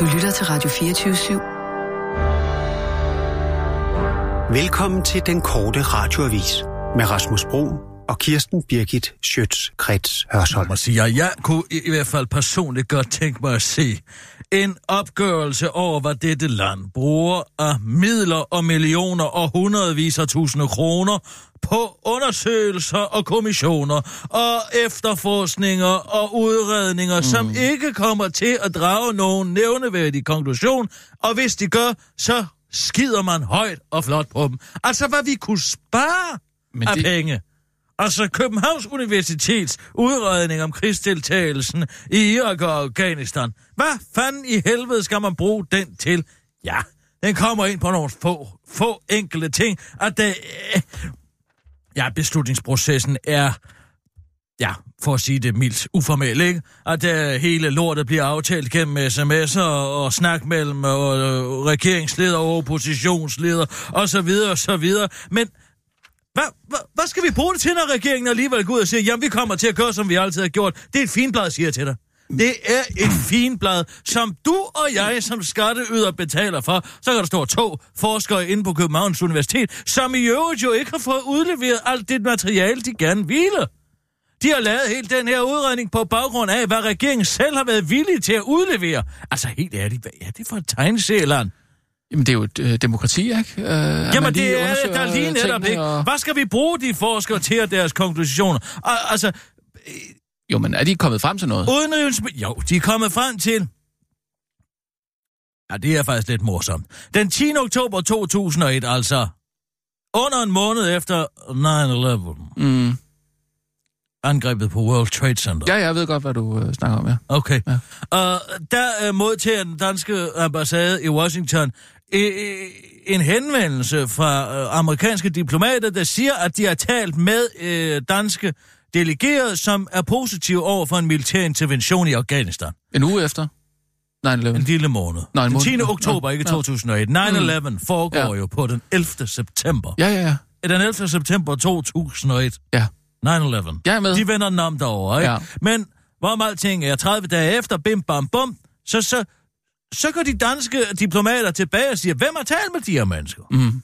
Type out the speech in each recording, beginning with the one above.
Du lytter til Radio 24 /7. Velkommen til den korte radioavis med Rasmus Bro og Kirsten Birgit Schøtz-Krets Hørsholm. Jeg siger, jeg kunne i, i hvert fald personligt godt tænke mig at se en opgørelse over, hvad dette land bruger af midler og millioner og hundredvis af tusinde kroner på undersøgelser og kommissioner og efterforskninger og udredninger, mm. som ikke kommer til at drage nogen nævneværdig konklusion, og hvis de gør, så skider man højt og flot på dem. Altså, hvad vi kunne spare Men af det... penge. Altså Københavns Universitets udredning om krigsdeltagelsen i Irak og Afghanistan. Hvad fanden i helvede skal man bruge den til? Ja, den kommer ind på nogle få, få enkelte ting, at det, øh, ja, beslutningsprocessen er, ja, for at sige det mildt, uformel, ikke? At uh, hele lortet bliver aftalt gennem sms'er og, og snak mellem og, og regeringsleder og oppositionsleder og så videre og så videre. Men hvad, hvad, hvad skal vi bruge det til, når regeringen alligevel går ud og siger, jamen vi kommer til at gøre, som vi altid har gjort. Det er et finblad, siger jeg til dig. Det er et finblad, som du og jeg som skatteyder betaler for. Så kan der stå to forskere inde på Københavns Universitet, som i øvrigt jo ikke har fået udleveret alt det materiale, de gerne ville. De har lavet hele den her udredning på baggrund af, hvad regeringen selv har været villig til at udlevere. Altså helt ærligt, hvad er det for et tegneserieland? Jamen, det er jo et øh, demokrati, ikke? Øh, Jamen, det er det, der lige netop, ikke? Og... Hvad skal vi bruge de forskere til at deres konklusioner? Al- altså... Øh, jo, men er de kommet frem til noget? Udenrigs... Jo, de er kommet frem til... Ja, det er faktisk lidt morsomt. Den 10. oktober 2001, altså under en måned efter 9-11. Mm. Angrebet på World Trade Center. Ja, jeg ved godt, hvad du øh, snakker om, ja. Okay. Ja. Og der øh, modtager den danske ambassade i Washington en henvendelse fra øh, amerikanske diplomater, der siger, at de har talt med øh, danske delegerede, som er positive over for en militær intervention i Afghanistan. En uge efter? 9-11. En lille måned. Nej, en. Den 10. oktober, ikke 2001. 9-11 mm. foregår ja. jo på den 11. september. Ja, ja, ja. Den 11. september 2001. Ja. 9-11. Jeg er med. De vender om derovre, ikke? Ja. Men hvorom alting er 30 dage efter, bim bam bum, så, så så går de danske diplomater tilbage og siger, hvem har talt med de her mennesker? Mm.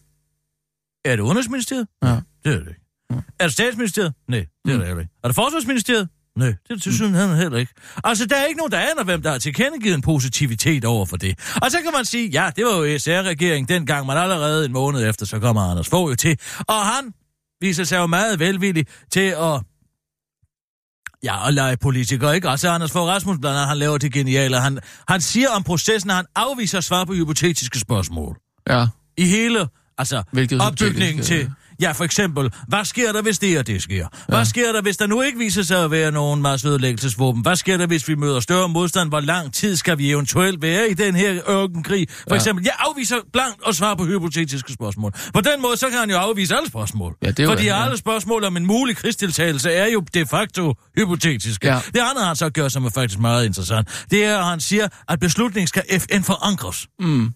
Er det Udenrigsministeriet? Ja. Det er det ikke. Ja. Er det Statsministeriet? Nej, det er mm. det ikke. Er det Forsvarsministeriet? Nej, det er til mm. han heller ikke. Altså, der er ikke nogen, der aner, hvem der har tilkendegivet en positivitet over for det. Og så kan man sige, ja, det var jo SR-regeringen dengang, man allerede en måned efter, så kommer Anders Fogh jo til. Og han viser sig jo meget velvillig til at Ja, og lege politiker, ikke? Altså, Anders Fogh Rasmussen, blandt andet, han laver det geniale. Han, han siger om processen, at han afviser svar på hypotetiske spørgsmål. Ja. I hele, altså, Hvilket opbygningen til... Ja, for eksempel, hvad sker der, hvis det og det sker? Hvad ja. sker der, hvis der nu ikke viser sig at være nogen masseødelæggelsesvåben? Hvad sker der, hvis vi møder større modstand? Hvor lang tid skal vi eventuelt være i den her ørkenkrig? For ja. eksempel, jeg afviser blankt at svare på hypotetiske spørgsmål. På den måde, så kan han jo afvise alle spørgsmål. Ja, det Fordi ja. alle spørgsmål om en mulig krigsdeltagelse er jo de facto hypotetiske. Ja. Det andet, han så gør, som er faktisk meget interessant, det er, at han siger, at beslutningen skal FN forankres. Mm.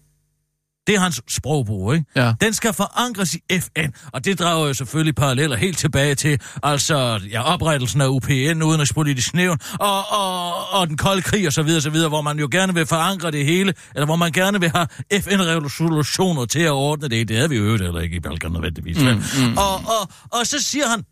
Det er hans sprogbrug, ikke? Ja. Den skal forankres i FN, og det drager jo selvfølgelig paralleller helt tilbage til altså, ja, oprettelsen af UPN, Udenrigspolitisk Nævn, og, og, og den kolde krig og så videre, så videre, hvor man jo gerne vil forankre det hele, eller hvor man gerne vil have FN-resolutioner til at ordne det. Det havde vi jo øvrigt heller ikke i Balkan nødvendigvis. Mm, mm. Og, og, og så siger han,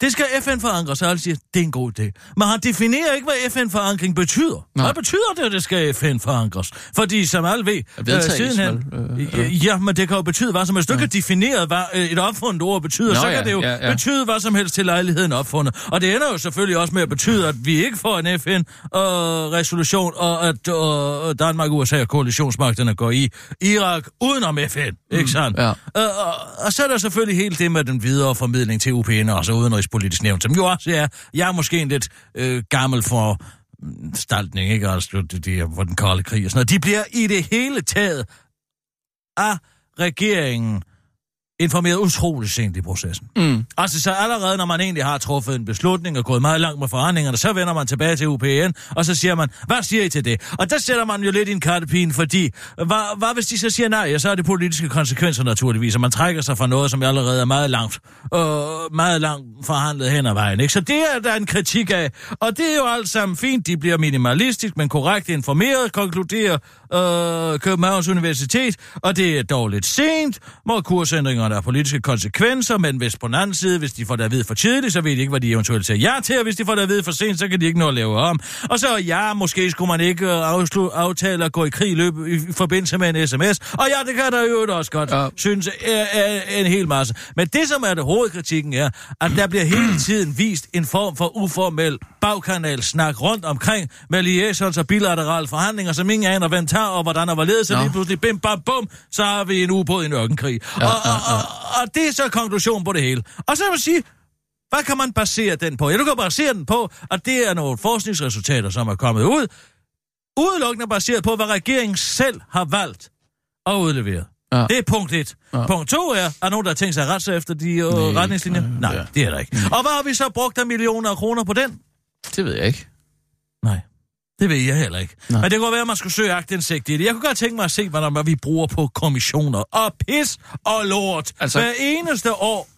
det skal FN forankre, så alle siger, det er en god idé. Men han definerer ikke, hvad FN-forankring betyder. Nej. Hvad betyder det, at det skal FN forankres? Fordi som alle ved, øh, sidenhen, øh, øh. ja, men det kan jo betyde hvad som helst. Du ja. kan definere, hvad øh, et opfundet ord betyder, Nå, så kan ja, det jo ja, ja. betyde hvad som helst til lejligheden opfundet. Og det ender jo selvfølgelig også med at betyde, at vi ikke får en FN-resolution, øh, og at øh, Danmark, USA og koalitionsmagterne går i Irak udenom FN, mm, ikke sandt? Ja. Øh, og, og så er der selvfølgelig hele det med den videre formidling til UPN, og så udenrigs udenrigspolitisk nævn, som jo også er, jeg er måske en lidt øh, gammel for mm, staltning, ikke? Altså, det, det er hvor den kolde krig og sådan noget. De bliver i det hele taget af regeringen informeret utrolig sent i processen. Mm. Altså så allerede, når man egentlig har truffet en beslutning og gået meget langt med forhandlingerne, så vender man tilbage til UPN, og så siger man, hvad siger I til det? Og der sætter man jo lidt i en kattepine, fordi, hvad, hvad hvis de så siger nej, ja, så er det politiske konsekvenser naturligvis, og man trækker sig fra noget, som allerede er meget langt, øh, meget langt forhandlet hen ad vejen. Ikke? Så det er der en kritik af, og det er jo alt sammen fint, de bliver minimalistisk, men korrekt informeret, konkluderer øh, Københavns Universitet, og det er dog lidt sent, hvor kursændringerne er politiske konsekvenser, men hvis på den anden side, hvis de får det at vide for tidligt, så ved de ikke, hvad de eventuelt siger ja til, og hvis de får det at vide for sent, så kan de ikke nå at lave om. Og så ja, måske skulle man ikke øh, afslu- aftale at gå i krig i løb i forbindelse med en sms, og ja, det kan der jo også godt, Ja. synes er, er en hel masse. Men det, som er det hovedkritikken, er, at der bliver hele tiden vist en form for uformel bagkanalsnak rundt omkring med liaisons og bilaterale forhandlinger, som ingen aner, hvem tager og hvordan og hvorledes, så lige pludselig bim, bam, bum, så har vi en ubåd i en ørkenkrig. Ja, og, og, og, og, det er så konklusion på det hele. Og så vil jeg sige, hvad kan man basere den på? Ja, du kan basere den på, at det er nogle forskningsresultater, som er kommet ud, udelukkende baseret på, hvad regeringen selv har valgt at udlevere. Ja. Det er punkt et. Ja. Punkt to er, er nogen, der har tænkt sig at rette sig efter de øh, Nej. retningslinjer? Nej, Ja. det er der ikke. Og hvad har vi så brugt af millioner af kroner på den? Det ved jeg ikke. Nej. Det ved jeg heller ikke. Nej. Men det kunne være, at man skulle søge agtindsigt i det. Jeg kunne godt tænke mig at se, hvordan hvad vi bruger på kommissioner. Og pis og lort. Altså-. Hver eneste år.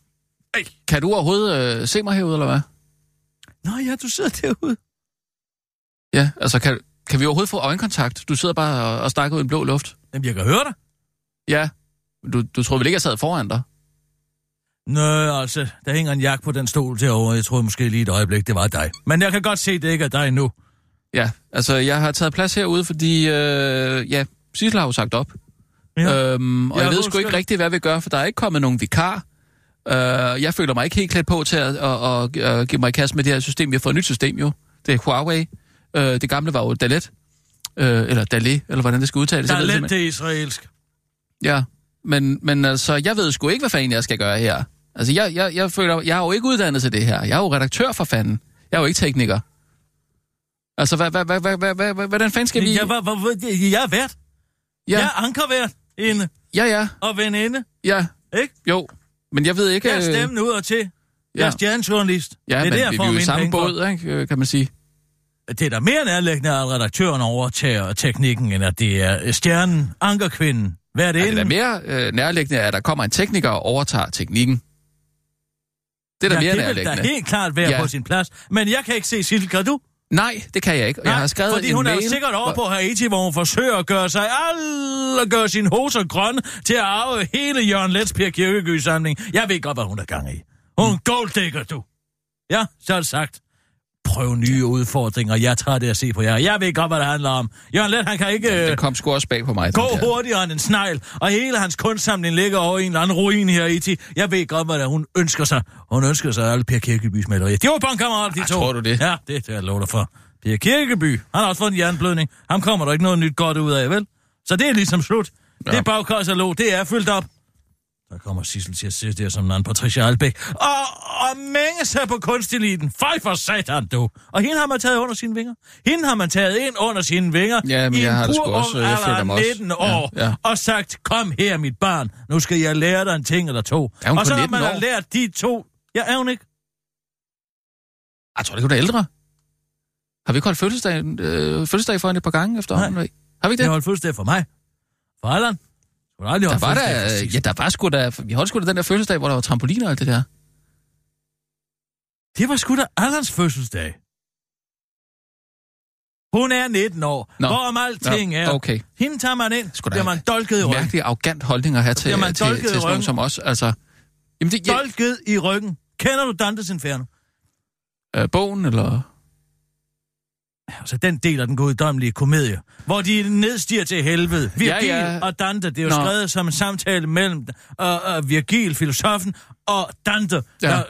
Ej. Kan du overhovedet øh, se mig herude, eller hvad? Nå ja, du sidder derude. Ja, altså kan, kan vi overhovedet få øjenkontakt? Du sidder bare og, og snakker ud i en blå luft. Jamen, jeg kan høre dig. Ja. Du, du tror vel ikke, jeg sad foran dig? Nå, altså, der hænger en jakke på den stol derovre. Jeg tror måske lige et øjeblik, det var dig. Men jeg kan godt se, det ikke er dig nu. Ja, altså jeg har taget plads herude, fordi, øh, ja, Sissel har jo sagt op. Ja. Øhm, og Ja, jeg ved sgu ikke rigtigt, hvad vi gør, for der er ikke kommet nogen vikar. Øh, jeg føler mig ikke helt klædt på til at, at, at, at give mig kast med det her system. Vi har fået et nyt system jo. Det er Huawei. Øh, det gamle var jo Dalet. Øh, eller Dalet, eller hvordan det skal udtales. Der Jeg er ved det israelsk. Ja, men, men altså, jeg ved sgu ikke, hvad fanden jeg skal gøre her. Altså, jeg, jeg, jeg føler, jeg er jo ikke uddannet til det her. Jeg er jo redaktør for fanden. Jeg er jo ikke tekniker. Altså, hvad, hvad, hvad, hvad, hvad, hvad, hvad, hvordan fanden skal vi... Jeg, var, var, jeg er vært. ja, Jeg er ankervært inde ja, ja, og veninde. ja, Ikke? jo. Men jeg ved ikke... Jeg er øh, stemmen ud og til. Jeg er stjernejournalist. Ja, det er men der, jeg vi, er jo i samme båd, ikke, øh, kan man sige. Det er da mere nærlæggende, at redaktøren overtager teknikken, end at det er stjernen, ankerkvinden. Hvad er det Ja, det er da mere øh, nærliggende, at der kommer en tekniker og overtager teknikken. Det er da ja, mere det vil nærliggende. da helt klart være Ja. på sin plads. Men jeg kan ikke se Sissel, kan du? Nej, det kan jeg ikke. Og jeg har skrevet fordi en hun mail. er sikkert over på Haiti, hvor hun forsøger at gøre sig alle gøre sine hoser grønne til at arve hele Jørgen Lets Per Kirkegys samling. Jeg ved godt, hvad hun er gang i. Hun er golddigger, du. Ja, så er det sagt. Prøv nye udfordringer. Jeg tager det at se på jer. Jeg ved godt, hvad det handler om. Jørgen Let, han kan ikke... øh, Det kom sgu også bag på mig. Gå der. hurtigere end en snegl, og hele hans kunstsamling ligger over i en eller anden ruin her i ti. Jeg ved godt, hvad det hun ønsker sig. Hun ønsker sig alle Per Kirkebys malerier. De var bondkammerater, de Ej, to. tror du det? Ja, det er jeg lover dig for. Per Kirkeby, han har også fået en jernblødning. Ham kommer der ikke noget nyt godt ud af, vel? Så det er ligesom slut. Ja. Ja. Det bagkassalog, det er fyldt op. Der kommer Sissel til at sidde der som en anden Patricia Albæk. Og, og mænge sig på kunsteliten. Fej for satan, du. Og hende har man taget under sine vinger. Hende har man taget ind under sine vinger. Ja, men i jeg har det sgu også, jeg alder føler mig også- 19 år. Ja, ja. Og sagt, kom her, mit barn. Nu skal jeg lære dig en ting eller to. Er hun og så 19 man har år? lært de to... Ja, er hun ikke? Jeg tror, det kunne da ældre. Har vi ikke holdt fødselsdag, øh, fødselsdag for hende et par gange efterhånden? Har vi ikke Det det? holdt fuldstændig for mig. For Allan. Skulle aldrig Der var der, Sissel. ja, der var sgu da, vi holdt sgu da den der fødselsdag, hvor der var trampoliner og alt det der. Det var sgu da Allans fødselsdag. Hun er 19 år. Nå. Hvorom alting er. Okay. Hende tager man ind, da bliver man dolket i ryggen. Mærkelig arrogant holdning at have til, man til, i til sådan som os. Altså, jamen det, ja, Dolket i ryggen. Kender du Dantes Inferno? øh, bogen, eller... Altså den del af den guddommelige komedie, hvor de nedstiger til helvede. Virgil Ja, ja. og Dante, det er jo Nå. skrevet som en samtale mellem uh, uh, Virgil, filosofen, og Dante, Ja. der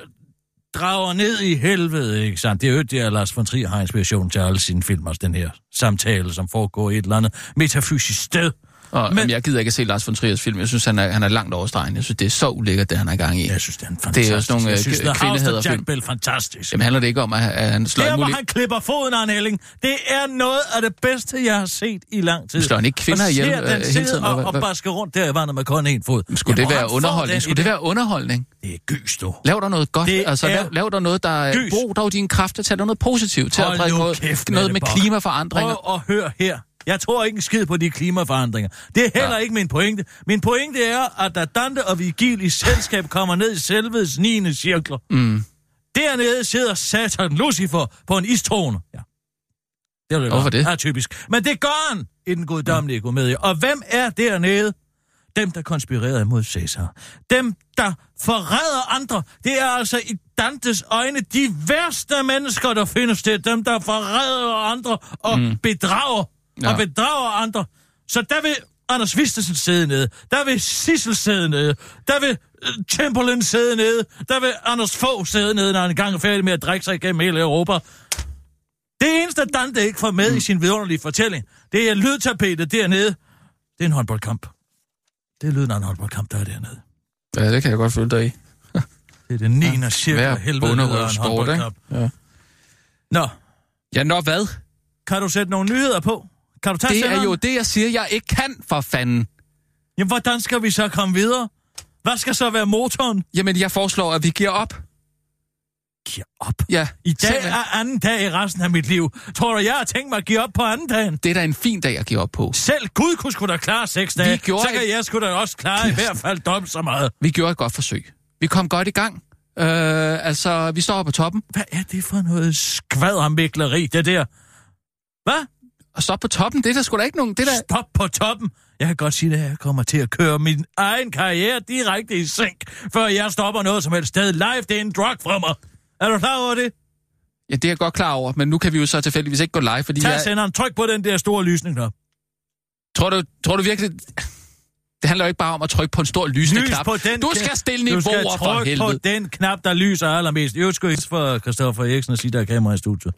drager ned i helvede, ikke sandt? Det er jo det, at Lars von Trier har inspiration til alle sine film, også den her samtale, som foregår i et eller andet metafysisk sted. Og, Men- men, jeg gider ikke at se Lars von Triers film. Jeg synes, han er, han er langt over stregen. Jeg synes, det er så ulækkert, det han er gang i. Jeg synes, det er en Det fantastisk. er jo sådan nogle, jeg øh, synes, k- The House of kvindehaderfilm. Jack Bell, fantastisk. Jamen handler det ikke om, at han- at han slår Der, alt hvor han klipper foden af en Helling, det er noget af det bedste, jeg har set i lang tid. Slår han ikke kvinder og ihjel, ser øh, den hele tiden, og, og og basker rundt der i vandet med kun én fod. Skulle det Jamen, være han får underholdning? den Skulle det være underholdning? Det er gys, du. Lav der noget godt. Det altså, er lav, lav der noget, der er... gys. Brug dog dine kræfter til noget positivt. Til at noget, noget med klimaforandringer. At høre her. Jeg tror ikke en skid på de klimaforandringer. Det er heller ja. Ikke min pointe. Min pointe er, at da Dante og Vigil i selskab kommer ned i selvets 9. cirkler, Mm. dernede sidder Satan Lucifer på en istrone. Ja. Det er jo Hvorfor det? Ja, typisk. Men det gør han i den guddommelige komedie. Og hvem er dernede? Dem, der konspirerede mod Caesar. Dem, der forræder andre. Det er altså i Dantes øjne de værste mennesker, der findes det. Dem, der forræder andre og mm. bedrager. Ja. Og bedrager andre. Så der vil Anders Vistesen sidde nede. Der vil Sissel sidde nede. Der vil øh, Chamberlain sidde nede. Der vil Anders Fogh sidde nede, når han engang er færdig med at drikke sig igennem hele Europa. Det eneste, Dante ikke får med mm. i sin vidunderlige fortælling, det er lydtapetet dernede. Det er en håndboldkamp. Det er lyden af en håndboldkamp, der er dernede. Ja, det kan jeg godt følge dig i. Det er det 9. Ja, cirka helvede af en ikke? håndboldkamp. Ja. Nå, Ja, nå hvad? kan du sætte nogle nyheder på? Kan du tage Det er senderen? jo det, jeg siger, jeg ikke kan, for fanden. Jamen, hvordan skal vi så komme videre? Hvad skal så være motoren? Jamen, jeg foreslår, at vi giver op. Giv op. Ja, I dag simpelthen. er anden dag i resten af mit liv. Tror du, jeg har tænkt mig at give op på anden dagen? Det er da en fin dag at give op på. Selv Gud kunne sgu da klare seks dage. gjorde så kan et- jeg sgu da også klare i hvert fald dobbelt så meget. Vi gjorde et godt forsøg. Vi kom godt i gang. Øh, altså, vi står på toppen. Hvad er det for noget skvadermækleri, det der? Hvad? Og stop på toppen, det er der sgu da ikke nogen... Det er der... Stop på toppen. Jeg kan godt sige, at jeg kommer til at køre min egen karriere direkte i sænk, før jeg stopper noget som helst sted. Live, det er en drug for mig. Er du klar over det? Ja, det er jeg godt klar over, men nu kan vi jo så tilfældigvis ikke gå live, fordi Tag jeg... senderen, tryk på den der store lysning der. Tror du, tror du virkelig... Det handler jo ikke bare om at trykke på en stor lysende Lys knap. på den du knap. skal stille Du skal niveauer for trykke på helvede. den knap, der lyser allermest. Jeg skulle hilse for Christoffer Eriksen og sige, der er kamera i studiet.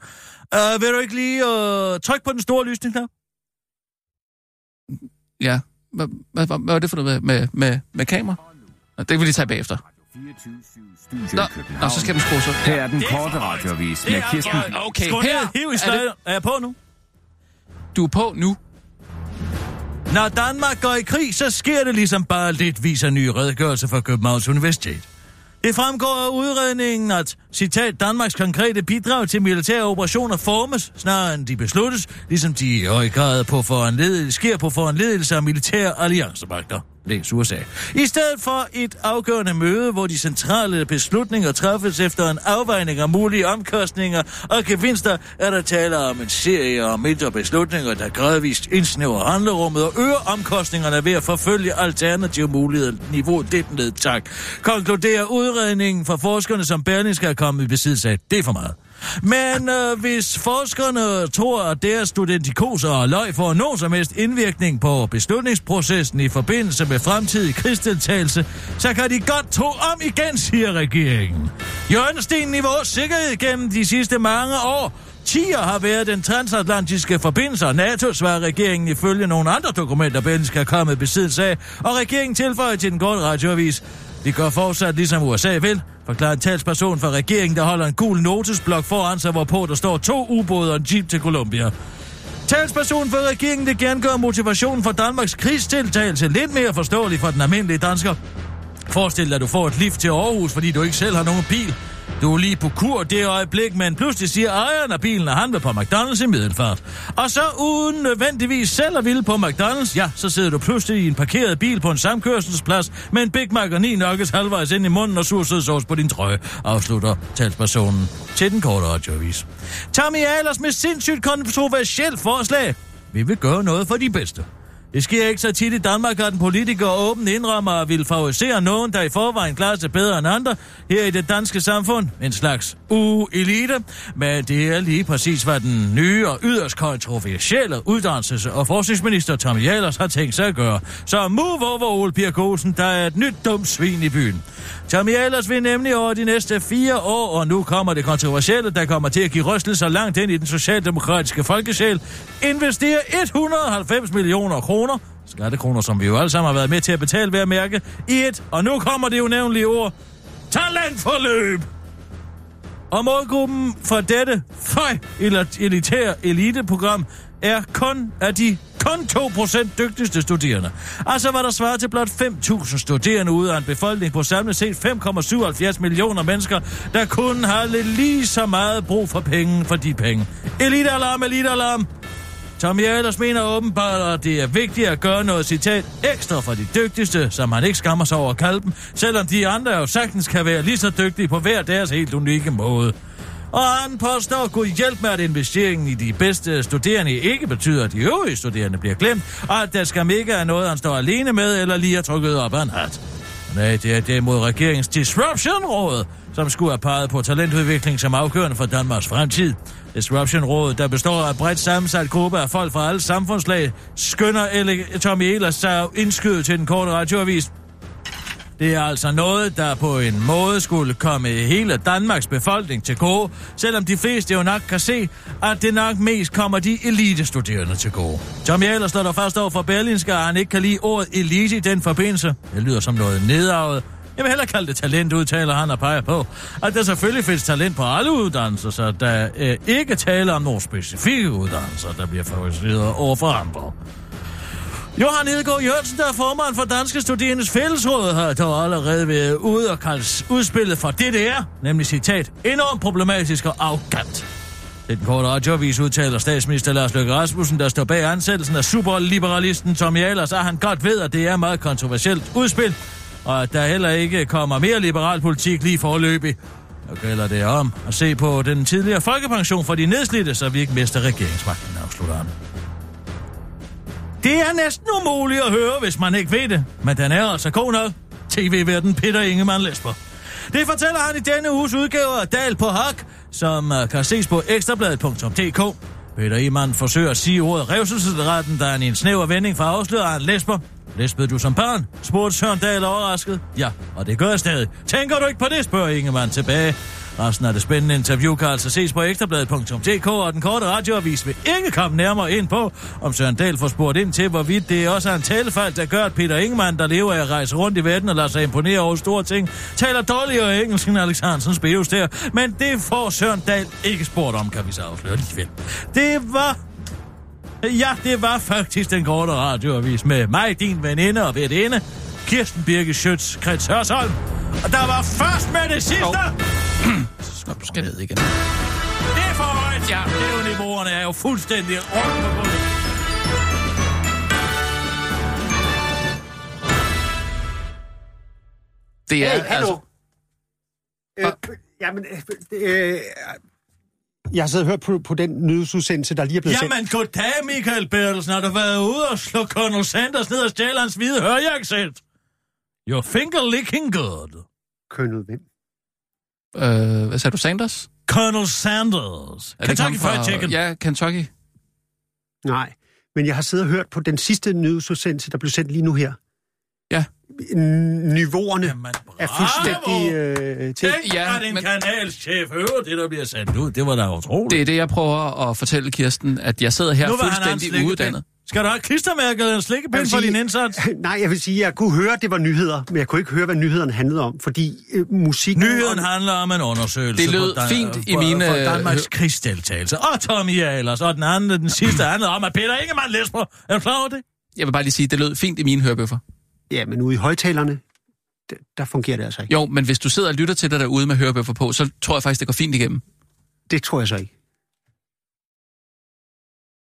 Uh, vil du ikke lige uh, trykke på den store lysning der? Ja. Hvad, hvad, hvad, hvad var det for noget med, med, med, med kamera? Det kan vi lige tage bagefter. Nå, nå så skal den skrues op. Her er den korte radiovis med Kirsten. Okay, her hiv i er det- Er jeg på nu? Du er på nu. Når Danmark går i krig, så sker det ligesom bare lidt, viser nye redegørelse fra Københavns Universitet. Det fremgår af udredningen, at, citat, Danmarks konkrete bidrag til militære operationer formes, snarere end de besluttes, ligesom de i høj grad på foranledelse, sker på foranledelse af militære alliancemagter. Læs USA. I stedet for et afgørende møde, hvor de centrale beslutninger træffes efter en afvejning af mulige omkostninger og gevinster, er der tale om en serie af mindre beslutninger, der gradvist indsnæver handlerummet og øger omkostningerne ved at forfølge alternative muligheder niveau det ned, tak. Konkluderer udredningen fra forskerne, som Berlingske er kommet i besiddelse af. Det er for meget. Men øh, hvis forskerne tror, at deres studentikoser og løg får nogen som helst indvirkning på beslutningsprocessen i forbindelse med fremtidig krigsdeltagelse, så kan de godt tro om igen, siger regeringen. Hjørnestenen i vores sikkerhed gennem de sidste mange år Tier har været den transatlantiske forbindelse, og NATO svarer regeringen ifølge nogle andre dokumenter, Berlingske er kommet besiddelse af, og regeringen tilføjer til den korte radioavis. De gør fortsat ligesom USA vil, forklarer en talsperson for regeringen, der holder en gul notesblok foran sig, hvorpå der står to ubåde og en jeep til Colombia. Talsperson for regeringen vil gerne gøre motivationen for Danmarks krigstiltagelse lidt mere forståelig for den almindelige dansker. Forestil dig, at du får et lift til Aarhus, fordi du ikke selv har nogen bil. Du er lige på kur det øjeblik, men pludselig siger ejeren af bilen, at han vil på McDonald's i middelfart. Og så uden nødvendigvis selv at ville på McDonald's, ja, så sidder du pludselig i en parkeret bil på en samkørselsplads med en Big Mac og ni nuggets halvvejs ind i munden og sursødsovs på din trøje, afslutter talspersonen til den korte radioavis. Tommy Ahlers med sindssygt kontroversielt forslag. Vi vil gøre noget for de bedste. Det sker ikke så tit i Danmark, at en politiker åbent indrømmer og vil favorisere nogen, der i forvejen klarer sig bedre end andre her i det danske samfund. En slags u-elite. Men det er lige præcis, hvad den nye og yderst kontroversielle uddannelses- og forskningsminister Tommy Jalers har tænkt sig at gøre. Så move over Ole Pirk Olsen, der er et nyt dumt svin i byen. Tommy Ahlers vil nemlig over de næste fire år, og nu kommer det kontroversielle, der kommer til at give rystelser langt ind i den socialdemokratiske folkesjæl, investere 190 millioner kroner Skattekroner, som vi jo alle sammen har været med til at betale ved at mærke i et, og nu kommer det jo nævnlige ord, talentforløb! Og målgruppen for dette føj elitære eliteprogram er kun af de kun 2% dygtigste studerende. Altså var der svaret til blot 5.000 studerende ud af en befolkning på samlet set 5,77 millioner mennesker, der kun har lidt lige så meget brug for penge for de penge. Elitealarm, elitealarm! Tommy Ahlers mener åbenbart, at det er vigtigt at gøre noget citat ekstra for de dygtigste, som han ikke skammer sig over at kalde dem, selvom de andre jo sagtens kan være lige så dygtige på hver deres helt unikke måde. Og han påstår at kunne hjælpe med, at investeringen i de bedste studerende ikke betyder, at de øvrige studerende bliver glemt, og at der skal ikke er noget, han står alene med, eller lige har trykket op af en hat. Nej, det er derimod regeringens Disruption-råd, som skulle have peget på talentudvikling som afgørende for Danmarks fremtid. Disruption Råd, der består af bredt sammensat gruppe af folk fra alle samfundslag, skynder Ele- Tommy Ehlers sig indskyde til den korte radioavis. Det er altså noget, der på en måde skulle komme hele Danmarks befolkning til gode, selvom de fleste jo nok kan se, at det nok mest kommer de elitestuderende til gode. Tommy Jæler slår der først over for Berlinske, at han ikke kan lide ordet elite i den forbindelse. Det lyder som noget nedarvet, jeg vil hellere kalde det talent, udtaler han og peger på, at der selvfølgelig findes talent på alle uddannelser, så der øh, ikke taler om nogle specifikke uddannelser, der bliver favoriseret over for andre. Johan Hedegaard Jørgensen, der er formand for Danske Studerendes Fællesråd, har dog allerede været ude og kaldt udspillet for det, det er, nemlig citat, enormt problematisk og arrogant. Den korte radioavis udtaler statsminister Lars Løkke Rasmussen, der står bag ansættelsen af superliberalisten Tommy Ahlers, at han godt ved, at det er meget kontroversielt udspil, og at der heller ikke kommer mere liberal politik lige forløbig. Og gælder det om at se på den tidligere folkepension for de nedslidte, så vi ikke mister regeringsmagten, afslutter han. Det er næsten umuligt at høre, hvis man ikke ved det, men den er altså god nok. TV-verden Peter Ingemann Lesber. Det fortæller han i denne uges udgave af Dal på Hak, som øh, kan ses på ekstrabladet.dk. Peter Ingemann forsøger at sige ordet revselsesretten, der er en snæver vending fra afsløret af en lesber. Lesbede du som barn? spurgte Søren Dahl overrasket. Ja, og det gør jeg stadig. Tænker du ikke på det, spørger Ingemann tilbage. Resten af det spændende interview kan altså ses på ekstrabladet.dk, og den korte radioavis vil ikke komme nærmere ind på, om Søren Dahl får spurgt ind til, hvorvidt det også er en talefald, der gør, at Peter Ingemann, der lever af at rejse rundt i verden og lader sig imponere over store ting, taler dårligere engelsk end Alex Hansens der. Men det får Søren Dahl ikke spurgt om, kan vi så afsløre alligevel. Det var Ja, det var faktisk den korte radioavis med mig, din veninde og veninde, Kirsten Birke Schøtz, Krets Hørsholm. Og der var først med det sidste. Oh. Så skal ned igen. Det er for højt. Ja, det er jo niveauerne er jo fuldstændig rundt på gulvet. Det er Hey, hallo. altså... Øh, jamen, øh, øh, jeg har siddet og hørt på, på den nyhedsudsendelse, der lige er blevet sendt. Jamen, goddag, Michael Bertelsen. Har du været ude og slå Colonel Sanders ned og stjæle hans hvide hørjakkesæt? Your finger licking good. Colonel hvem? Øh, hvad sagde du, Sanders? Colonel Sanders. Er det Kentucky Fried Chicken. Ja, Kentucky. Nej, men jeg har siddet og hørt på den sidste nyhedsudsendelse, der blev sendt lige nu her. Ja. Niveauerne Jamen, er fuldstændig øh, til. Tænk, Ja, at en men- kanalchef hører det, der bliver sendt ud. Det var da utroligt. Det er det, jeg prøver at fortælle Kirsten, at jeg sidder her nu fuldstændig uuddannet. Skal du have et klistermærke eller en slikkepind vil for sige- din indsats? Nej, jeg vil sige, at jeg kunne høre, at det var nyheder, men jeg kunne ikke høre, hvad nyhederne handlede om, fordi øh, musik... Nyheden handler om en undersøgelse Det lød Dan- fint i for, mine, for Danmarks krigsdeltagelse. Og Tommy Ahlers. Og den anden, den sidste handlede om, at Peter Ingemann Lesber. Er du klar over det? Jeg vil bare lige sige, det lød fint i mine hørebøffer. Ja, men ude i højtalerne, der, der fungerer det altså ikke. Jo, men hvis du sidder og lytter til det derude med hørebøffer på, så tror jeg faktisk, det går fint igennem. Det tror jeg så ikke.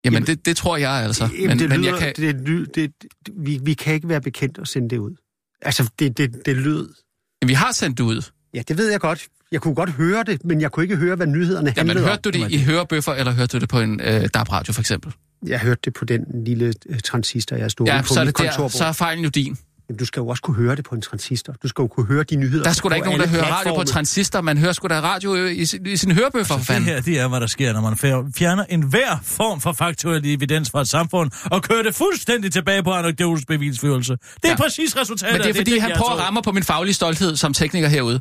Jamen, Jamen- det, det tror jeg altså. Jamen, Men, det men lyder, jeg kan... det, det, det, vi, vi kan ikke være bekendt at sende det ud. Altså, det, det, det lød... Jamen, vi har sendt det ud. Ja, det ved jeg godt. Jeg kunne godt høre det, men jeg kunne ikke høre, hvad nyhederne Jamen, handlede hørte du om. det i hørebøffer, eller hørte du det på en øh, DAB-radio, for eksempel? Jeg hørte det på den lille øh, transistor, jeg stod Ja, på så er det der, så er fejlen jo din. Jamen, du skal jo også kunne høre det på en transistor. Du skal jo kunne høre de nyheder. Der skulle da på ikke nogen, der hører radio på transistor. Man hører sgu da radio i, i, sin- i sine hørebøffer, for Det fanden. her, det er, hvad der sker, når man fjer- fjerner enhver form for faktuel evidens fra et samfund, og kører det fuldstændig tilbage på anekdotisk bevisførelse. Det er Ja. præcis resultatet Men det er fordi, det, han prøver at ramme på min faglige stolthed som tekniker herude.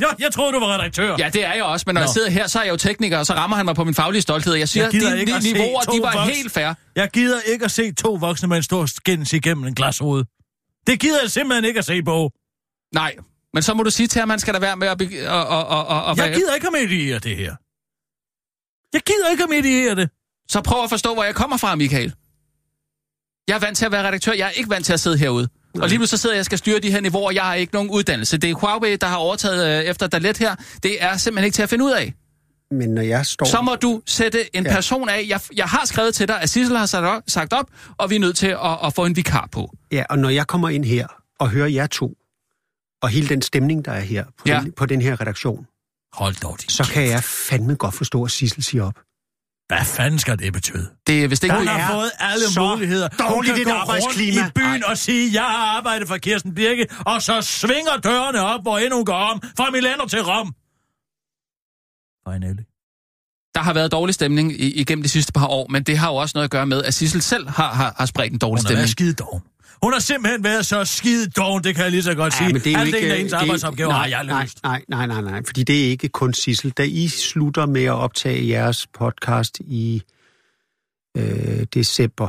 Ja, jeg troede, du var redaktør. Ja, det er jeg også, men når Nå. jeg sidder her, så er jeg jo tekniker, og så rammer han mig på min faglige stolthed. Jeg siger, Jeg gider de, ikke niveauer, de var voks- helt fair. Jeg gider ikke at se to voksne mænd stå og skændes igennem en glashoved. Det gider jeg simpelthen ikke at se på. Nej, men så må du sige til ham, at han skal da være med at... Be- og, og, og, og, og Jeg være- gider ikke at mediere det her. Jeg gider ikke at mediere det. Så prøv at forstå, hvor jeg kommer fra, Michael. Jeg er vant til at være redaktør, jeg er ikke vant til at sidde herude. Og lige nu så sidder jeg og skal styre de her niveauer, jeg har ikke nogen uddannelse. Det er Huawei, der har overtaget øh, efter Dalet her. Det er simpelthen ikke til at finde ud af. Men når jeg står... Så må du sætte en Ja. person af. Jeg, jeg har skrevet til dig, at Sissel har sat op, sagt op, og vi er nødt til at, at få en vikar på. Ja, og når jeg kommer ind her og hører jer to, og hele den stemning, der er her på, Ja. den, på den her redaktion, Hold dog din så kan jeg fandme godt forstå, at Sissel siger op. Hvad fanden skal det betyde? Det er vist ikke... Hun har fået alle så muligheder. Hun dårligt kan et gå arbejdsklima. rundt i byen og sige, jeg har arbejdet for Kirsten Birke, og så svinger dørene op, hvor end hun går om, fra Milano til Rom. Finally. Der har været dårlig stemning i, igennem de sidste par år, men det har jo også noget at gøre med, at Sissel selv har, har, har spredt en dårlig Hun har stemning. været skide doven. Hun har simpelthen været så skide doven, det kan jeg lige så godt sige. men det er Halvdelen ikke... af det er- arbejdsopgaver har jeg nej, løst. nej, nej, nej, nej, fordi det er ikke kun Sissel. Da I slutter med at optage jeres podcast i øh, december,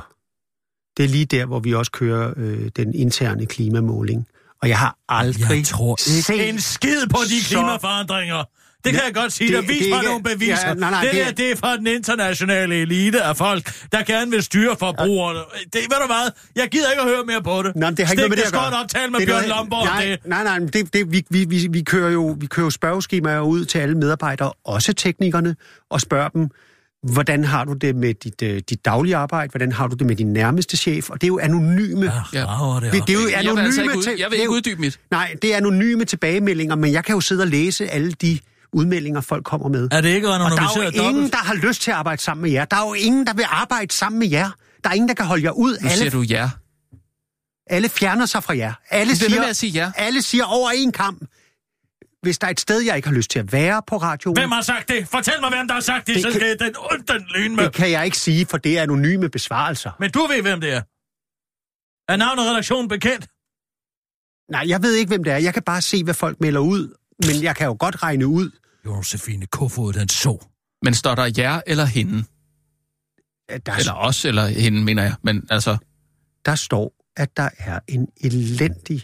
det er lige der, hvor vi også kører øh, den interne klimamåling. Og jeg har aldrig Jeg tror set ikke en skid på de så- klimaforandringer. Det kan jeg godt sige. det- Der vis det mig ikke- nogle beviser. Ja, nej, nej, det, det der, er- det er fra den internationale elite af folk, der gerne vil styre forbrugerne. Det, ved du hvad? Jeg gider ikke at høre mere på det. Nå, det har ikke Stik noget med det at gøre. op, tal med Det Bjørn Lomborg om nej, det. Nej, nej, det, det, vi, vi, vi, vi, kører jo, vi kører jo spørgeskemaer ud til alle medarbejdere, også teknikerne, og spørger dem, hvordan har du det med dit, øh, dit daglige arbejde, hvordan har du det med din nærmeste chef, og det er jo anonyme. Ja, det, Det, er jo Jeg vil, anonyme altså ikke ud, jeg vil det er ikke jo- uddybe mit. Nej, det er anonyme tilbagemeldinger, men jeg kan jo sidde og læse alle de udmeldinger, folk kommer med. Er det ikke Og der er jo ingen, dobbelt? der har lyst til at arbejde sammen med jer. Der er jo ingen, der vil arbejde sammen med jer. Der er ingen, der kan holde jer ud. Nu siger Alle, du ja. alle fjerner sig fra jer. Alle siger, med at sige ja. alle siger over en kamp. Hvis der er et sted, jeg ikke har lyst til at være på radioen, Hvem har sagt det? Fortæl mig, hvem der har sagt det, Det så kan- skal jeg den ondt den lyn med. det kan jeg ikke sige, for det er anonyme besvarelser. Men du ved, hvem det er. Er navn og redaktionen bekendt? Nej, jeg ved ikke, hvem det er. Jeg kan bare se, hvad folk melder ud. Men jeg kan jo godt regne ud, Josefine Kofod, den så. Men står der jer eller hende? der, Eller os eller hende, mener jeg. Men altså, der står, at der er en elendig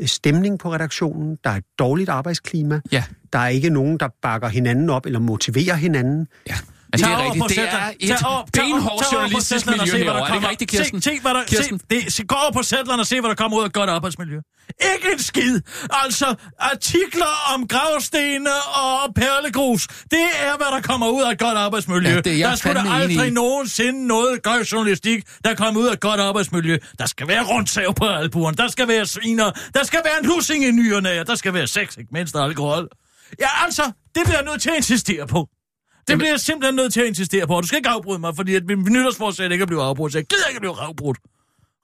øh, stemning på redaktionen. Der er et dårligt arbejdsklima. ja. Der er ikke nogen, der bakker hinanden op eller motiverer hinanden. ja. Men det er rigtigt. Det er et benhårdt journalistisk Zetland og se, miljø hvad der herovre. Er det ikke kommer. rigtigt, Kirsten? Se, se, hvad der, Kirsten? se, det, se, gå over på Zetland og se, hvad der kommer ud af et godt arbejdsmiljø. Ikke en skid. Altså, artikler om gravstene og perlegrus. Det er, hvad der kommer ud af et godt arbejdsmiljø. Ja, det er der skulle der aldrig i. nogensinde noget gør journalistik, der kommer ud af et godt arbejdsmiljø. Der skal være rundsav på alburen. Der skal være sviner. Der skal være en lussing i nyerne. Der skal være sex, ikke mindst og alkohol. Ja, altså, det bliver jeg nødt til at insistere på. Det Jamen- bliver jeg simpelthen nødt til at insistere på. Du skal ikke afbryde mig, fordi at min nytårsforsæt ikke er blevet afbrudt. Så jeg gider ikke at blive afbrudt.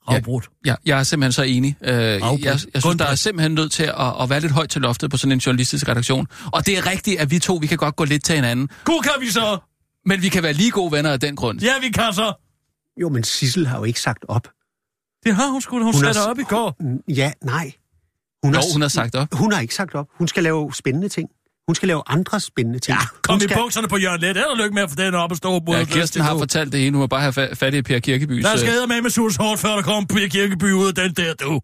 Afbrudt. Ja, jeg er simpelthen så enig. Øh, jeg, jeg, jeg synes, Kun der er simpelthen nødt til at, at være lidt højt til loftet på sådan en journalistisk redaktion. Og det er rigtigt, at vi to, vi kan godt gå lidt til hinanden. Gud kan vi så. Men vi kan være lige gode venner af den grund. Ja, vi kan så. Jo, men Sissel har jo ikke sagt op. Det har hun sgu. Hun, hun har satte s- op i går. Ja, nej. Hun, Jo, hun har sagt op. Hun har ikke sagt op. Hun skal lave spændende ting. Hun skal lave andre spændende ting. Ja, kom hun i skal... bukserne på Jørgen Let. Held og lykke med at få den op og stå mod Ja, Kirsten har fortalt det ene. Hun må bare have fa- fat i Per Kirkebys... Der skal med med sus hårdt, før der kommer Per Kirkeby ud af den der, du.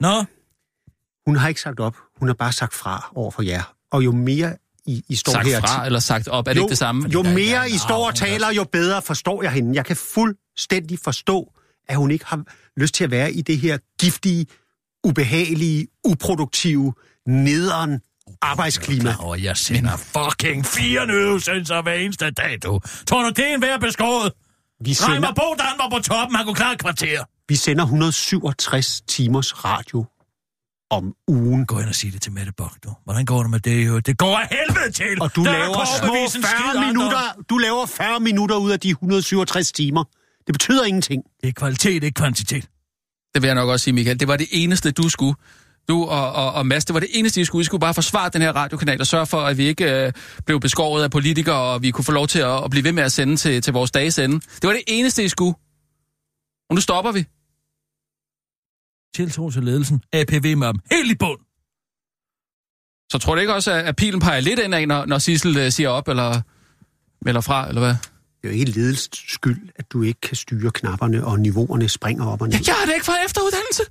Nå, Hun har ikke sagt op. Hun har bare sagt fra over for jer. Og jo mere I, I står sagt her... fra eller sagt op. Er det jo, ikke det samme? Jo er mere I står og taler, jo bedre forstår jeg hende. Jeg kan fuldstændig forstå, at hun ikke har lyst til at være i det her giftige, ubehagelige, uproduktive, nederen arbejdsklima. og jeg sender fucking fire nyhedsudsendelser hver eneste dag, du. Tror du, det er en værd beskåret? Vi Reimer sender, Bodan var på toppen, han kunne klare et kvarter. vi sender 167 timers radio om ugen. Gå ind og sig det til Mette Bock, du. Hvordan går det med det, jo? Det går af helvede til! Og du Der er laver små overbevise en skid 40 andre. minutter, du laver 40 minutter ud af de 167 timer. Det betyder ingenting. Det er kvalitet, ikke kvantitet. Det vil jeg nok også sige, Michael. Det var det eneste, du skulle. Du og, og, og Mads, det var det eneste, I skulle. I skulle bare forsvare den her radiokanal og sørge for, at vi ikke øh, blev beskåret af politikere, og vi kunne få lov til at, at blive ved med at sende til, til vores dages ende. Det var det eneste, I skulle. Og nu stopper vi. Tiltro til ledelsen. APV med dem. Helt i bund. Så tror du ikke også, at pilen peger lidt ind af, når, når Sissel øh, siger op, eller melder fra, eller hvad? Det er jo ikke ledelsens skyld, at du ikke kan styre knapperne, og niveauerne springer op og ned. Jeg har da ikke fået efteruddannelse.